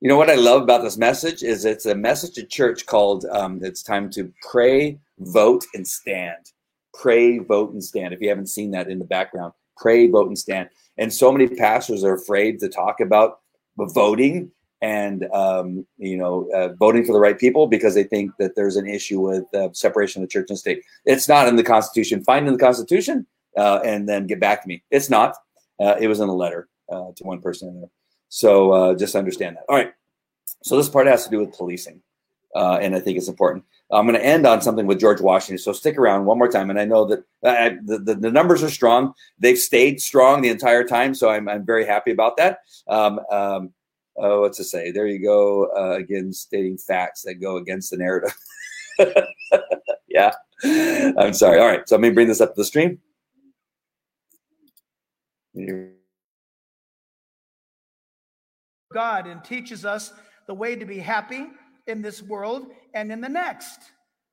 You know what I love about this message is it's a message to church called um, "It's time to pray, vote, and stand." Pray, vote, and stand. If you haven't seen that in the background, pray, vote, and stand. And so many pastors are afraid to talk about voting and um, you know uh, voting for the right people because they think that there's an issue with uh, separation of church and state. It's not in the Constitution. Find in the Constitution uh, and then get back to me. It's not. Uh, it was in a letter uh, to one person in there. So uh, just understand that. All right. So this part has to do with policing, and I think it's important. I'm going to end on something with George Washington. So stick around one more time. And I know that the, the, the, numbers are strong. They've stayed strong the entire time. So I'm, I'm very happy about that. Um, um, oh, what's to say? There you go. Uh, again, stating facts that go against the narrative. yeah. I'm sorry. All right. So let me bring this up to the stream. God and teaches us the way to be happy in this world and in the next.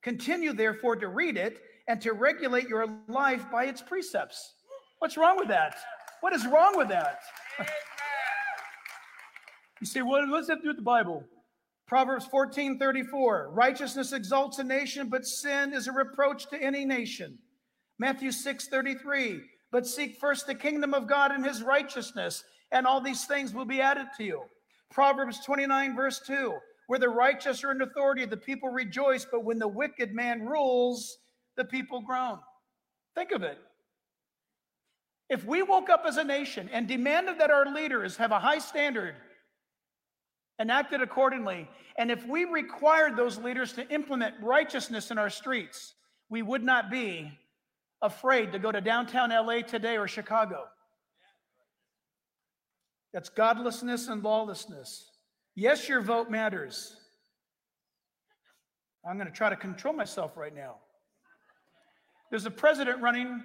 Continue, therefore, to read it and to regulate your life by its precepts. What's wrong with that? What is wrong with that? you say, well, what does that do with the Bible? Proverbs 14 34 Righteousness exalts a nation, but sin is a reproach to any nation. Matthew 6 33 But seek first the kingdom of God and his righteousness, and all these things will be added to you. Proverbs 29, verse 2 Where the righteous are in authority, the people rejoice, but when the wicked man rules, the people groan. Think of it. If we woke up as a nation and demanded that our leaders have a high standard and acted accordingly, and if we required those leaders to implement righteousness in our streets, we would not be afraid to go to downtown LA today or Chicago. That's godlessness and lawlessness. Yes, your vote matters. I'm going to try to control myself right now. There's a president running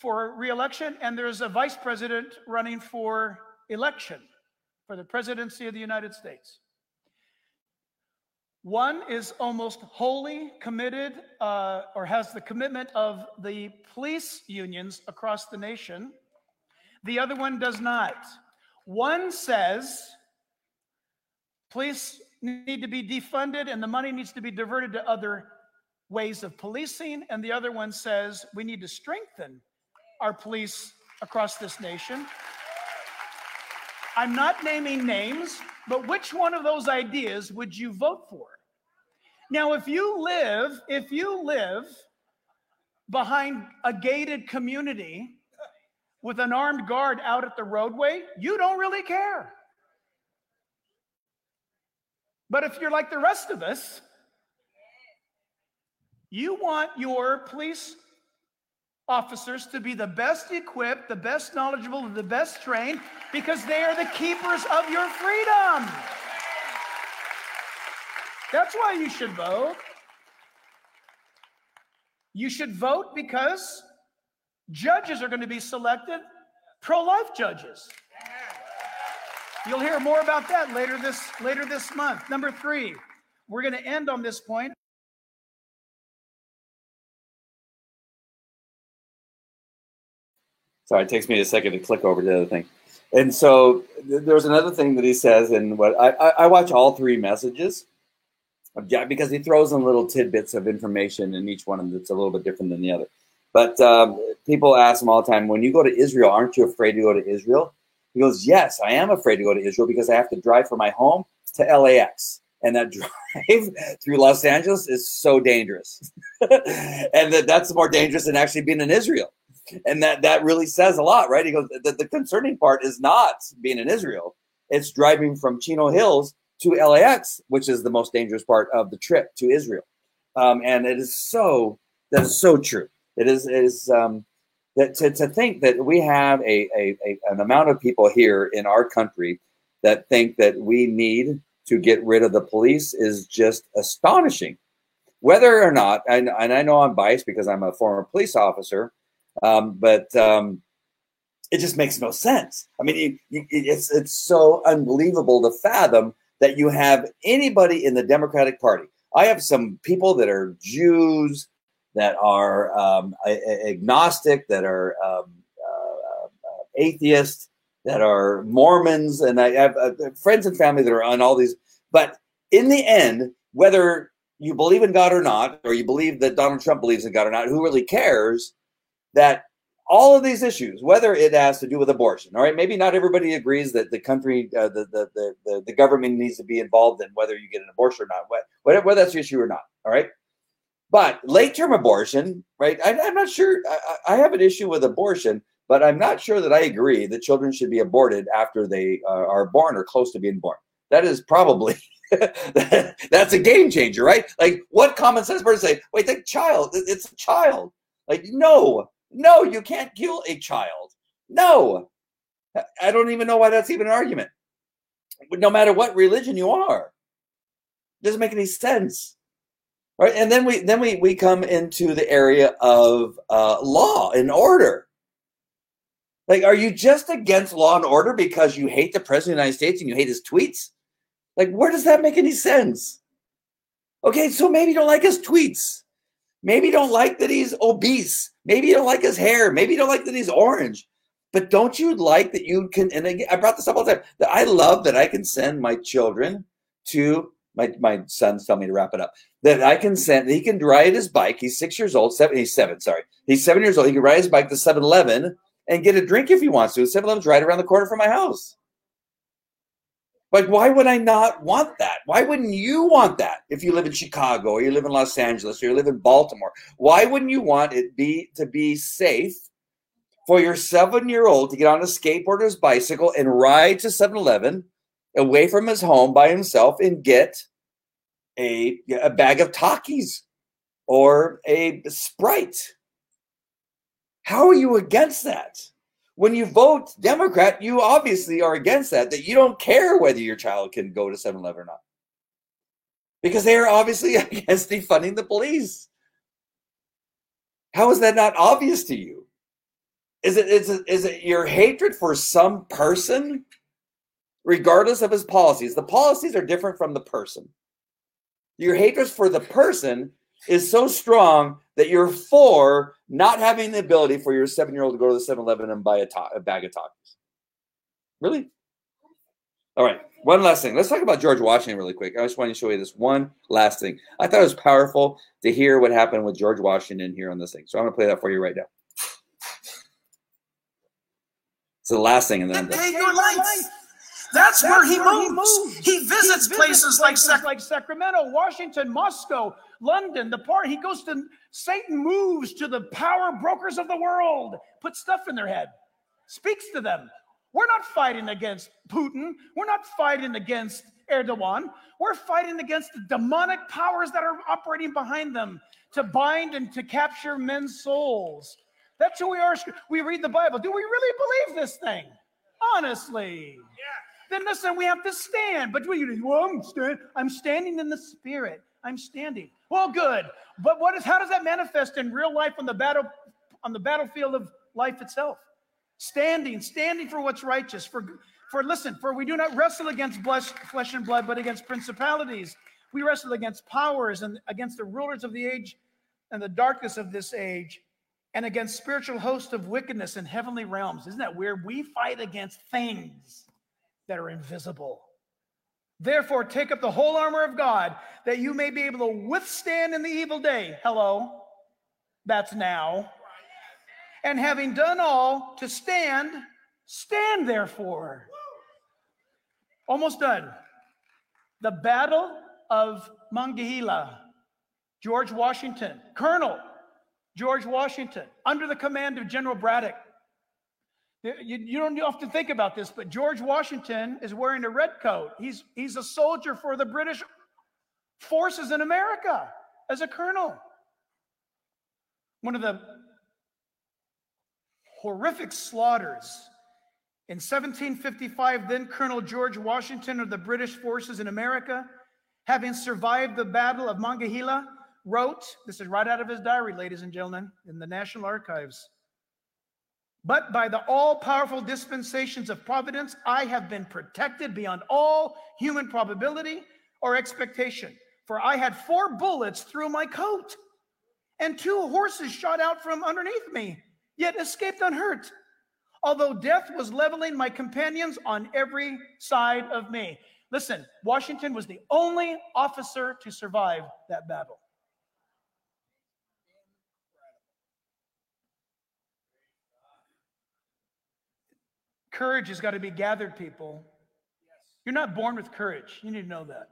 for reelection, and there's a vice president running for election for the presidency of the United States. One is almost wholly committed uh, or has the commitment of the police unions across the nation. The other one does not. One says police need to be defunded and the money needs to be diverted to other ways of policing. And the other one says we need to strengthen our police across this nation. I'm not naming names, but which one of those ideas would you vote for? Now, if you live, if you live behind a gated community with an armed guard out at the roadway, you don't really care. But if you're like the rest of us, you want your police officers to be the best equipped, the best knowledgeable, the best trained, because they are the keepers of your freedom. That's why you should vote. You should vote because Judges are going to be selected, pro life judges. You'll hear more about that later this, later this month. Number three, we're going to end on this point. Sorry, it takes me a second to click over to the other thing. And so there's another thing that he says, and what I, I, watch all three messages because he throws in little tidbits of information in each one that's a little bit different than the other. But um, people ask him all the time, when you go to Israel, aren't you afraid to go to Israel? He goes, Yes, I am afraid to go to Israel because I have to drive from my home to LAX. And that drive through Los Angeles is so dangerous. and that, that's more dangerous than actually being in Israel. And that, that really says a lot, right? He goes, the, the concerning part is not being in Israel, it's driving from Chino Hills to LAX, which is the most dangerous part of the trip to Israel. Um, and it is so, that is so true. It is is um, that to, to think that we have a, a, a, an amount of people here in our country that think that we need to get rid of the police is just astonishing. Whether or not, and, and I know I'm biased because I'm a former police officer, um, but um, it just makes no sense. I mean, it, it's it's so unbelievable to fathom that you have anybody in the Democratic Party. I have some people that are Jews, that are um, agnostic, that are um, uh, uh, atheist, that are Mormons, and I have uh, friends and family that are on all these. But in the end, whether you believe in God or not, or you believe that Donald Trump believes in God or not, who really cares? That all of these issues, whether it has to do with abortion, all right, maybe not everybody agrees that the country, uh, the, the, the, the government needs to be involved in whether you get an abortion or not, whether, whether that's your issue or not, all right. But late term abortion, right? I, am not sure. I, I, have an issue with abortion, but I'm not sure that I agree that children should be aborted after they uh, are born or close to being born. That is probably that's a game changer, right? Like, what common sense person say? Wait, the child, it's a child. Like, no, no, you can't kill a child. No, I don't even know why that's even an argument. No matter what religion you are, it doesn't make any sense. And then we then we we come into the area of uh, law and order. Like, are you just against law and order because you hate the president of the United States and you hate his tweets? Like, where does that make any sense? Okay, so maybe you don't like his tweets. Maybe you don't like that he's obese. Maybe you don't like his hair. Maybe you don't like that he's orange. But don't you like that you can? And I brought this up all the time. That I love that I can send my children to my my sons tell me to wrap it up. That I can send. He can ride his bike. He's six years old. Seven. He's seven. Sorry. He's seven years old. He can ride his bike to 7-Eleven and get a drink if he wants to. 7-Eleven's right around the corner from my house. Like, why would I not want that? Why wouldn't you want that if you live in Chicago or you live in Los Angeles or you live in Baltimore? Why wouldn't you want it be to be safe for your seven-year-old to get on a skateboard or his bicycle and ride to 7-Eleven away from his home by himself and get a, a bag of Takis or a Sprite? How are you against that? when you vote Democrat, you obviously are against that, that you don't care whether your child can go to 7 Eleven or not. Because they are obviously against defunding the police. How is that not obvious to you? Is it, is it, is it your hatred for some person, regardless of his policies? The policies are different from the person. Your hatred for the person is so strong that you're for not having the ability for your seven year old to go to the 7 Eleven and buy a, to- a bag of tacos. Really? All right. One last thing. Let's talk about George Washington really quick. I just want to show you this one last thing. I thought it was powerful to hear what happened with George Washington here on this thing. So I'm going to play that for you right now. It's the last thing, and then I'm done. That's, That's where, he, where moves. he, moves. He visits, he places, places like, Sac- like Sacramento, Washington, Moscow, London. The part he goes to, Satan moves to the power brokers of the world, puts stuff in their head, speaks to them. We're not fighting against Putin. We're not fighting against Erdogan. We're fighting against the demonic powers that are operating behind them to bind and to capture men's souls. That's who we are. We read the Bible. Do we really believe this thing? Honestly. Yeah then listen, we have to stand. But we, well, I'm, I'm standing in the spirit. I'm standing. Well, good. But what is how does that manifest in real life on the battle on the battlefield of life itself? Standing, standing for what's righteous. For for listen, for we do not wrestle against flesh and blood, but against principalities. We wrestle against powers and against the rulers of the age and the darkness of this age, and against spiritual hosts of wickedness in heavenly realms. Isn't that weird? We fight against things that are invisible. Therefore, take up the whole armor of God that you may be able to withstand in the evil day. Hello, that's now. And having done all to stand, stand therefore. Almost done. The Battle of Monongahela, George Washington, Colonel George Washington, under the command of General Braddock. You, you don't often think about this, but George Washington is wearing a red coat. He's, he's a soldier for the British forces in America as a colonel. One of the horrific slaughters In 1755, then Colonel George Washington of the British forces in America, having survived the Battle of Monongahela, wrote this is right out of his diary, ladies and gentlemen, in the National Archives. But by the all powerful dispensations of providence, I have been protected beyond all human probability or expectation. For I had four bullets through my coat, and two horses shot out from underneath me, yet escaped unhurt. Although death was leveling my companions on every side of me. Listen, Washington was the only officer to survive that battle. Courage has got to be gathered, people. You're not born with courage. You need to know that.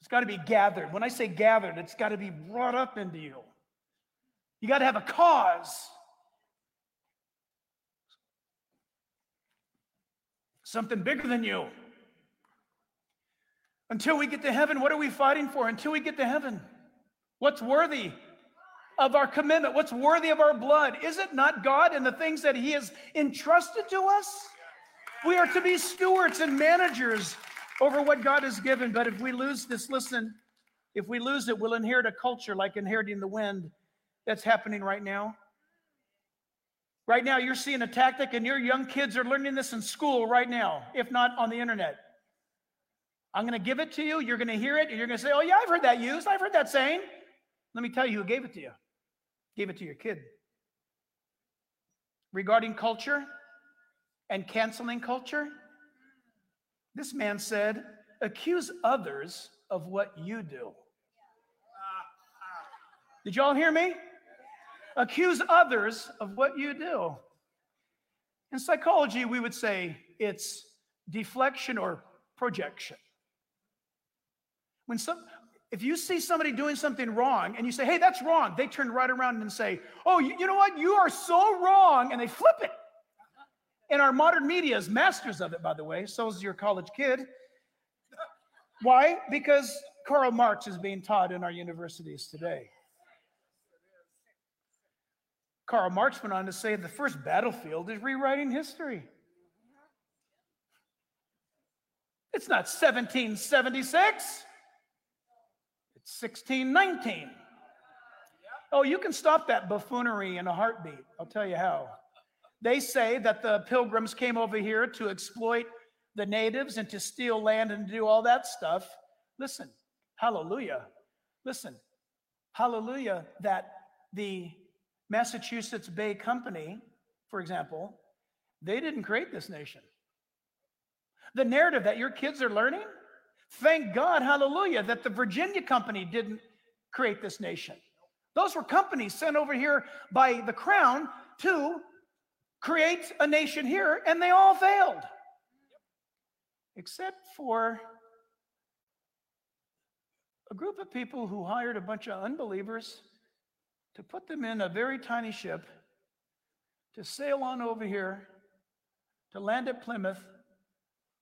It's got to be gathered. When I say gathered, it's got to be brought up into you. You got to have a cause. Something bigger than you. Until we get to heaven, what are we fighting for? Until we get to heaven, what's worthy? Of our commitment, what's worthy of our blood. Is it not God and the things that He has entrusted to us? We are to be stewards and managers over what God has given. But if we lose this, listen, if we lose it, we'll inherit a culture like inheriting the wind that's happening right now. Right now, you're seeing a tactic, and your young kids are learning this in school right now, if not on the internet. I'm going to give it to you. You're going to hear it, and you're going to say, Oh, yeah, I've heard that used. I've heard that saying. Let me tell you who gave it to you gave it to your kid. Regarding culture and canceling culture, this man said, accuse others of what you do. Did y'all hear me? Accuse others of what you do. In psychology, we would say it's deflection or projection. When some if you see somebody doing something wrong and you say, hey, that's wrong, they turn right around and say, oh, you, you know what? You are so wrong. And they flip it. And our modern media is masters of it, by the way. So is your college kid. Why? Because Karl Marx is being taught in our universities today. Karl Marx went on to say the first battlefield is rewriting history. It's not 1776. 1619. Oh, you can stop that buffoonery in a heartbeat. I'll tell you how. They say that the pilgrims came over here to exploit the natives and to steal land and do all that stuff. Listen, hallelujah. Listen, hallelujah that the Massachusetts Bay Company, for example, they didn't create this nation. The narrative that your kids are learning, Thank God, hallelujah, that the Virginia company didn't create this nation. Those were companies sent over here by the crown to create a nation here, and they all failed. Except for a group of people who hired a bunch of unbelievers to put them in a very tiny ship to sail on over here to land at Plymouth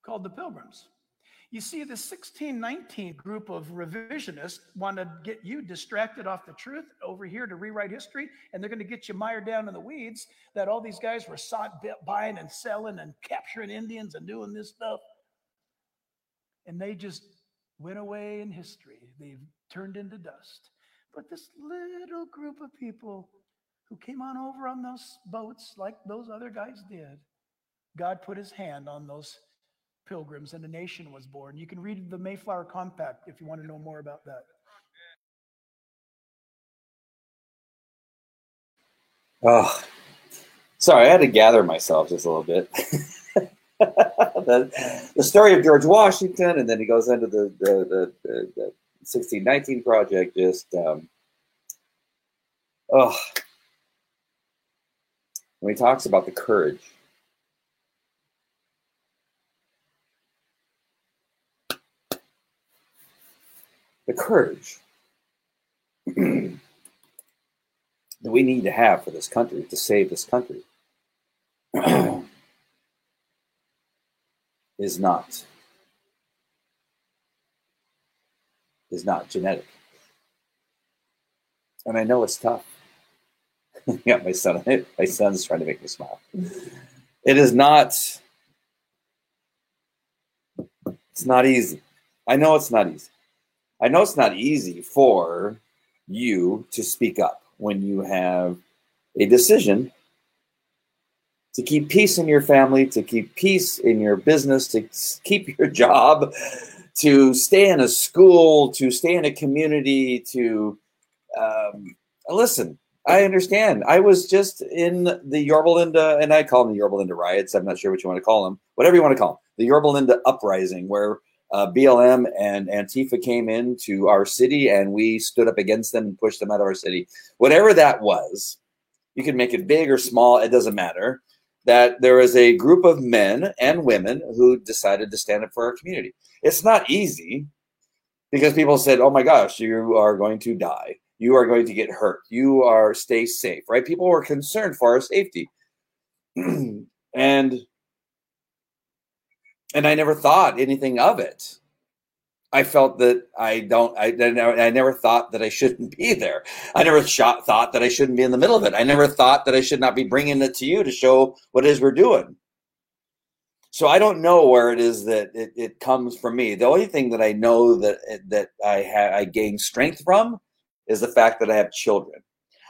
called the Pilgrims. You see, the 1619 group of revisionists want to get you distracted off the truth over here to rewrite history, and they're going to get you mired down in the weeds that all these guys were sought buying and selling and capturing Indians and doing this stuff. And they just went away in history. They've turned into dust. But this little group of people who came on over on those boats like those other guys did, God put his hand on those pilgrims and a nation was born. You can read the Mayflower Compact if you want to know more about that. Oh, sorry, I had to gather myself just a little bit. the, the, story of George Washington, and then he goes into the, the, the, the 1619 project, just, um, oh, when he talks about the courage the courage that we need to have for this country to save this country is not is not genetic. And I know it's tough. yeah, my son my son's trying to make me smile. it is not it's not easy i know it's not easy i know it's not easy for you to speak up when you have a decision to keep peace in your family to keep peace in your business to keep your job to stay in a school to stay in a community to um, listen I understand. I was just in the Yorba Linda, and I call them the Yorba Linda riots. I'm not sure what you want to call them, whatever you want to call them. The Yorba Linda uprising, where uh, BLM and Antifa came into our city and we stood up against them and pushed them out of our city. Whatever that was, you can make it big or small, it doesn't matter. That there is a group of men and women who decided to stand up for our community. It's not easy because people said, oh my gosh, you are going to die you are going to get hurt. You are stay safe, right? People were concerned for our safety. and and I never thought anything of it. I felt that I don't. I, I never thought that I shouldn't be there. I never shot, thought that I shouldn't be in the middle of it. I never thought that I should not be bringing it to you to show what it is we're doing. So I don't know where it is that it, it comes from me. The only thing that I know that that I ha- I gain strength from is the fact that I have children.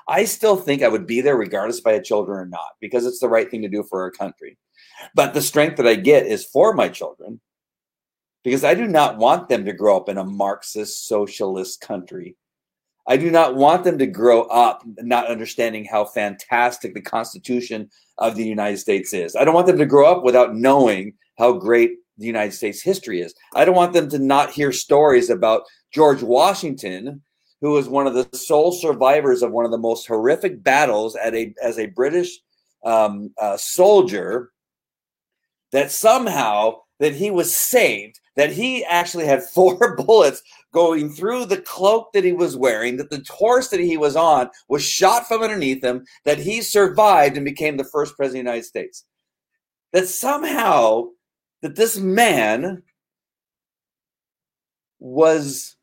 I still think I would be there regardless if I had children or not, because it's the right thing to do for our country. But the strength that I get is for my children, because I do not want them to grow up in a Marxist socialist country. I do not want them to grow up not understanding how fantastic the Constitution of the United States is. I don't want them to grow up without knowing how great the United States history is. I don't want them to not hear stories about George Washington who was one of the sole survivors of one of the most horrific battles at a as a British um, uh, soldier. That somehow that he was saved, that he actually had four bullets going through the cloak that he was wearing, that the horse that he was on was shot from underneath him, that he survived and became the first president of the United States. That somehow that this man was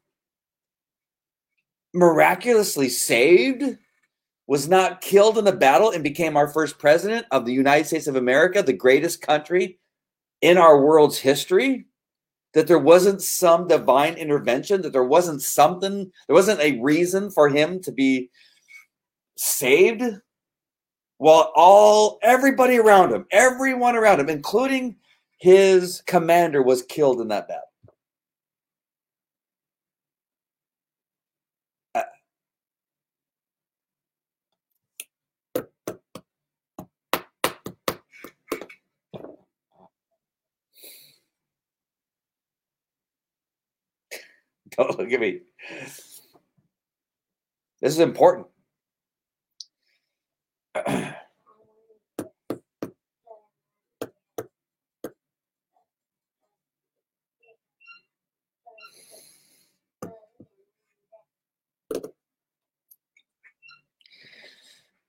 miraculously saved, was not killed in a battle, and became our first president of the United States of America, the greatest country in our world's history? That there wasn't some divine intervention, that there wasn't something, there wasn't a reason for him to be saved? While all everybody around him, everyone around him, including his commander, was killed in that battle. Don't look at me. This is important.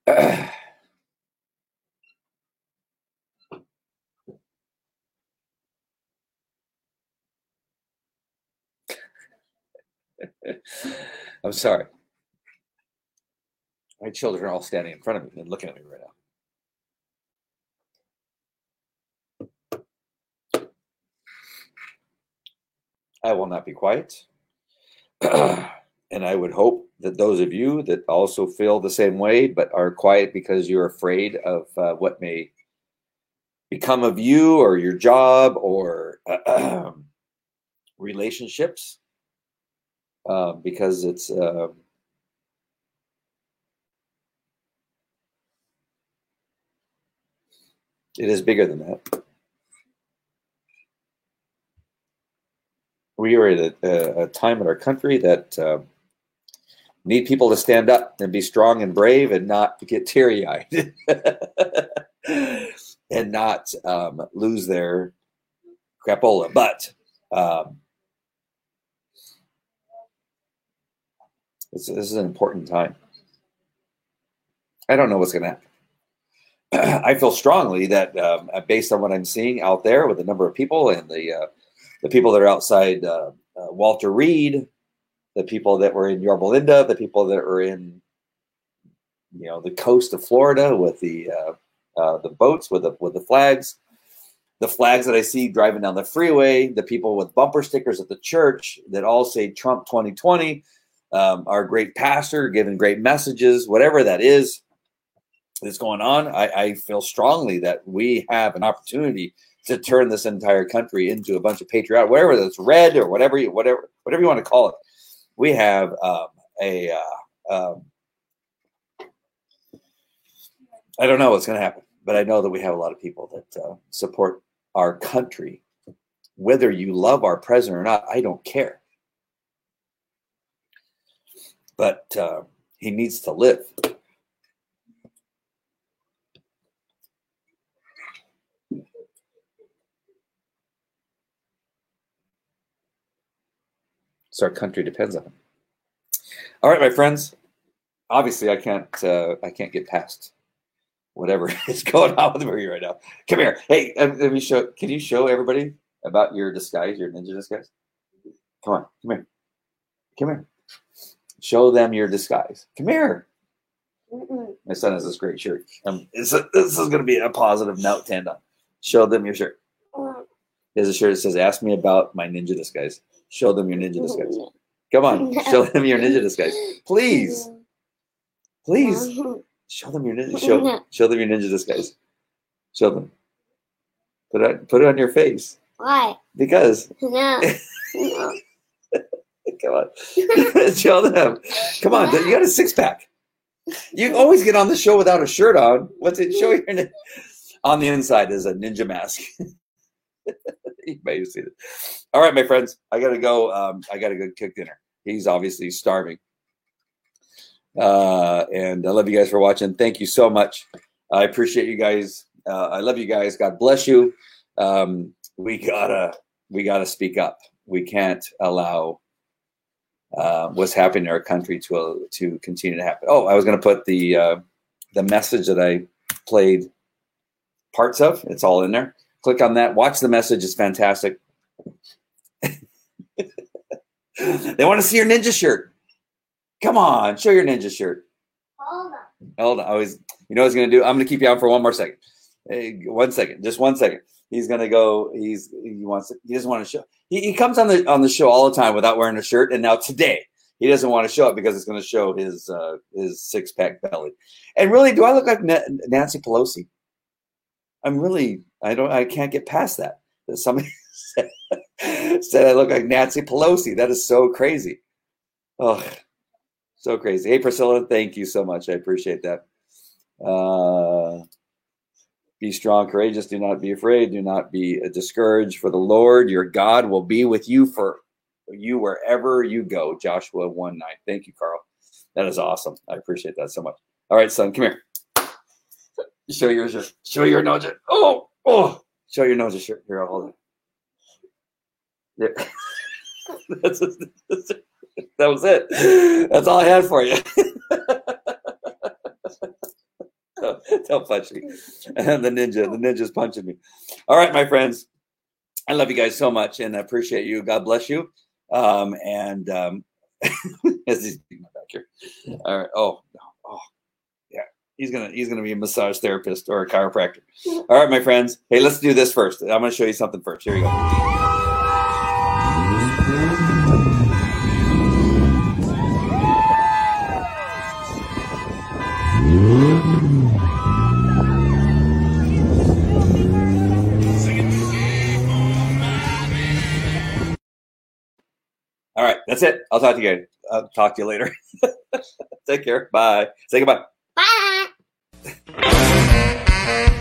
I'm sorry. My children are all standing in front of me and looking at me right now. I will not be quiet. and I would hope that those of you that also feel the same way but are quiet because you're afraid of uh, what may become of you or your job or relationships uh, because it's uh, it is bigger than that. We are at a, a time in our country that uh, need people to stand up and be strong and brave and not get teary eyed and not um, lose their crapola. But um, This, this is an important time. I don't know what's going to happen. I feel strongly that, um, based on what I'm seeing out there with the number of people and the uh, the people that are outside uh, uh, Walter Reed, the people that were in Yorba Linda, the people that were in you know the coast of Florida with the uh, uh, the boats with the with the flags, the flags that I see driving down the freeway, the people with bumper stickers at the church that all say Trump 2020, um, our great pastor giving great messages, whatever that is that's going on. I, I feel strongly that we have an opportunity to turn this entire country into a bunch of patriotic, whatever that's red or whatever you whatever whatever you want to call it. We have um, a uh, um, I don't know what's going to happen, but I know that we have a lot of people that uh, support our country. Whether you love our president or not, I don't care. But uh, he needs to live. So our country depends on him. All right, my friends. Obviously, I can't. Uh, I can't get past whatever is going on with me right now. Come here. Hey, um, let me show. Can you show everybody about your disguise, your ninja disguise? Come on. Come here. Come here. Show them your disguise. Come here. Mm-mm. My son has this great shirt. Um, this, this is going to be a positive note to end on. Show them your shirt. Mm. There's a shirt that says, "Ask me about my ninja disguise." Show them your ninja disguise. Come on, show them your ninja disguise, please, please. Show them your ninja. Show, show them your ninja disguise. Show them. Put it. Put it on your face Why? because. No. no. Come on, show them. Come on, you got a six pack. You always get on the show without a shirt on. What's it? Show your. On the inside is a ninja mask. you may have seen it. All right, my friends, I gotta go. Um, I gotta go cook dinner. He's obviously starving. Uh, and I love you guys for watching. Thank you so much. I appreciate you guys. Uh, I love you guys. God bless you. Um, we gotta we gotta speak up. We can't allow uh, what's happening in our country to uh, to continue to happen. Oh, I was gonna put the uh, the message that I played parts of. It's all in there. Click on that. Watch the message. It's fantastic. they want to see your ninja shirt. Come on, show your ninja shirt. Hold on. Hold on. I was, you know what he's going to do? I'm going to keep you on for one more second. Hey, one second, just one second. He's to go. He's he wants. To, he doesn't want to show. He, he comes on the on the show all the time without wearing a shirt, and now today he doesn't want to show it because it's going to show his uh, his six pack belly. And really, do I look like Na- Nancy Pelosi? I'm really. I don't. I can't get past that. That somebody said, said I look like Nancy Pelosi. That is so crazy. Oh, so crazy. Hey, Priscilla, thank you so much. I appreciate that. Uh, be strong, courageous. Do not be afraid. Do not be uh, discouraged. For the Lord your God will be with you for you wherever you go. Joshua 1 9. Thank you, Carl. That is awesome. I appreciate that so much. All right, son, come here. Show your shirt. Show your nose. Oh, oh. Show your nose shirt. Here, I'll hold it. There. That's, that's, that was it. That's all I had for you. don't, don't punch me. And the ninja, the ninja's punching me. All right, my friends. I love you guys so much and I appreciate you. God bless you. Um, and um, as he's back here. All right. Oh, no. oh, yeah. He's gonna he's gonna be a massage therapist or a chiropractor. All right, my friends. Hey, let's do this first. I'm gonna show you something first. Here we go. That's it. I'll talk to you. I'll talk to you later. Take care. Bye. Say goodbye. Bye.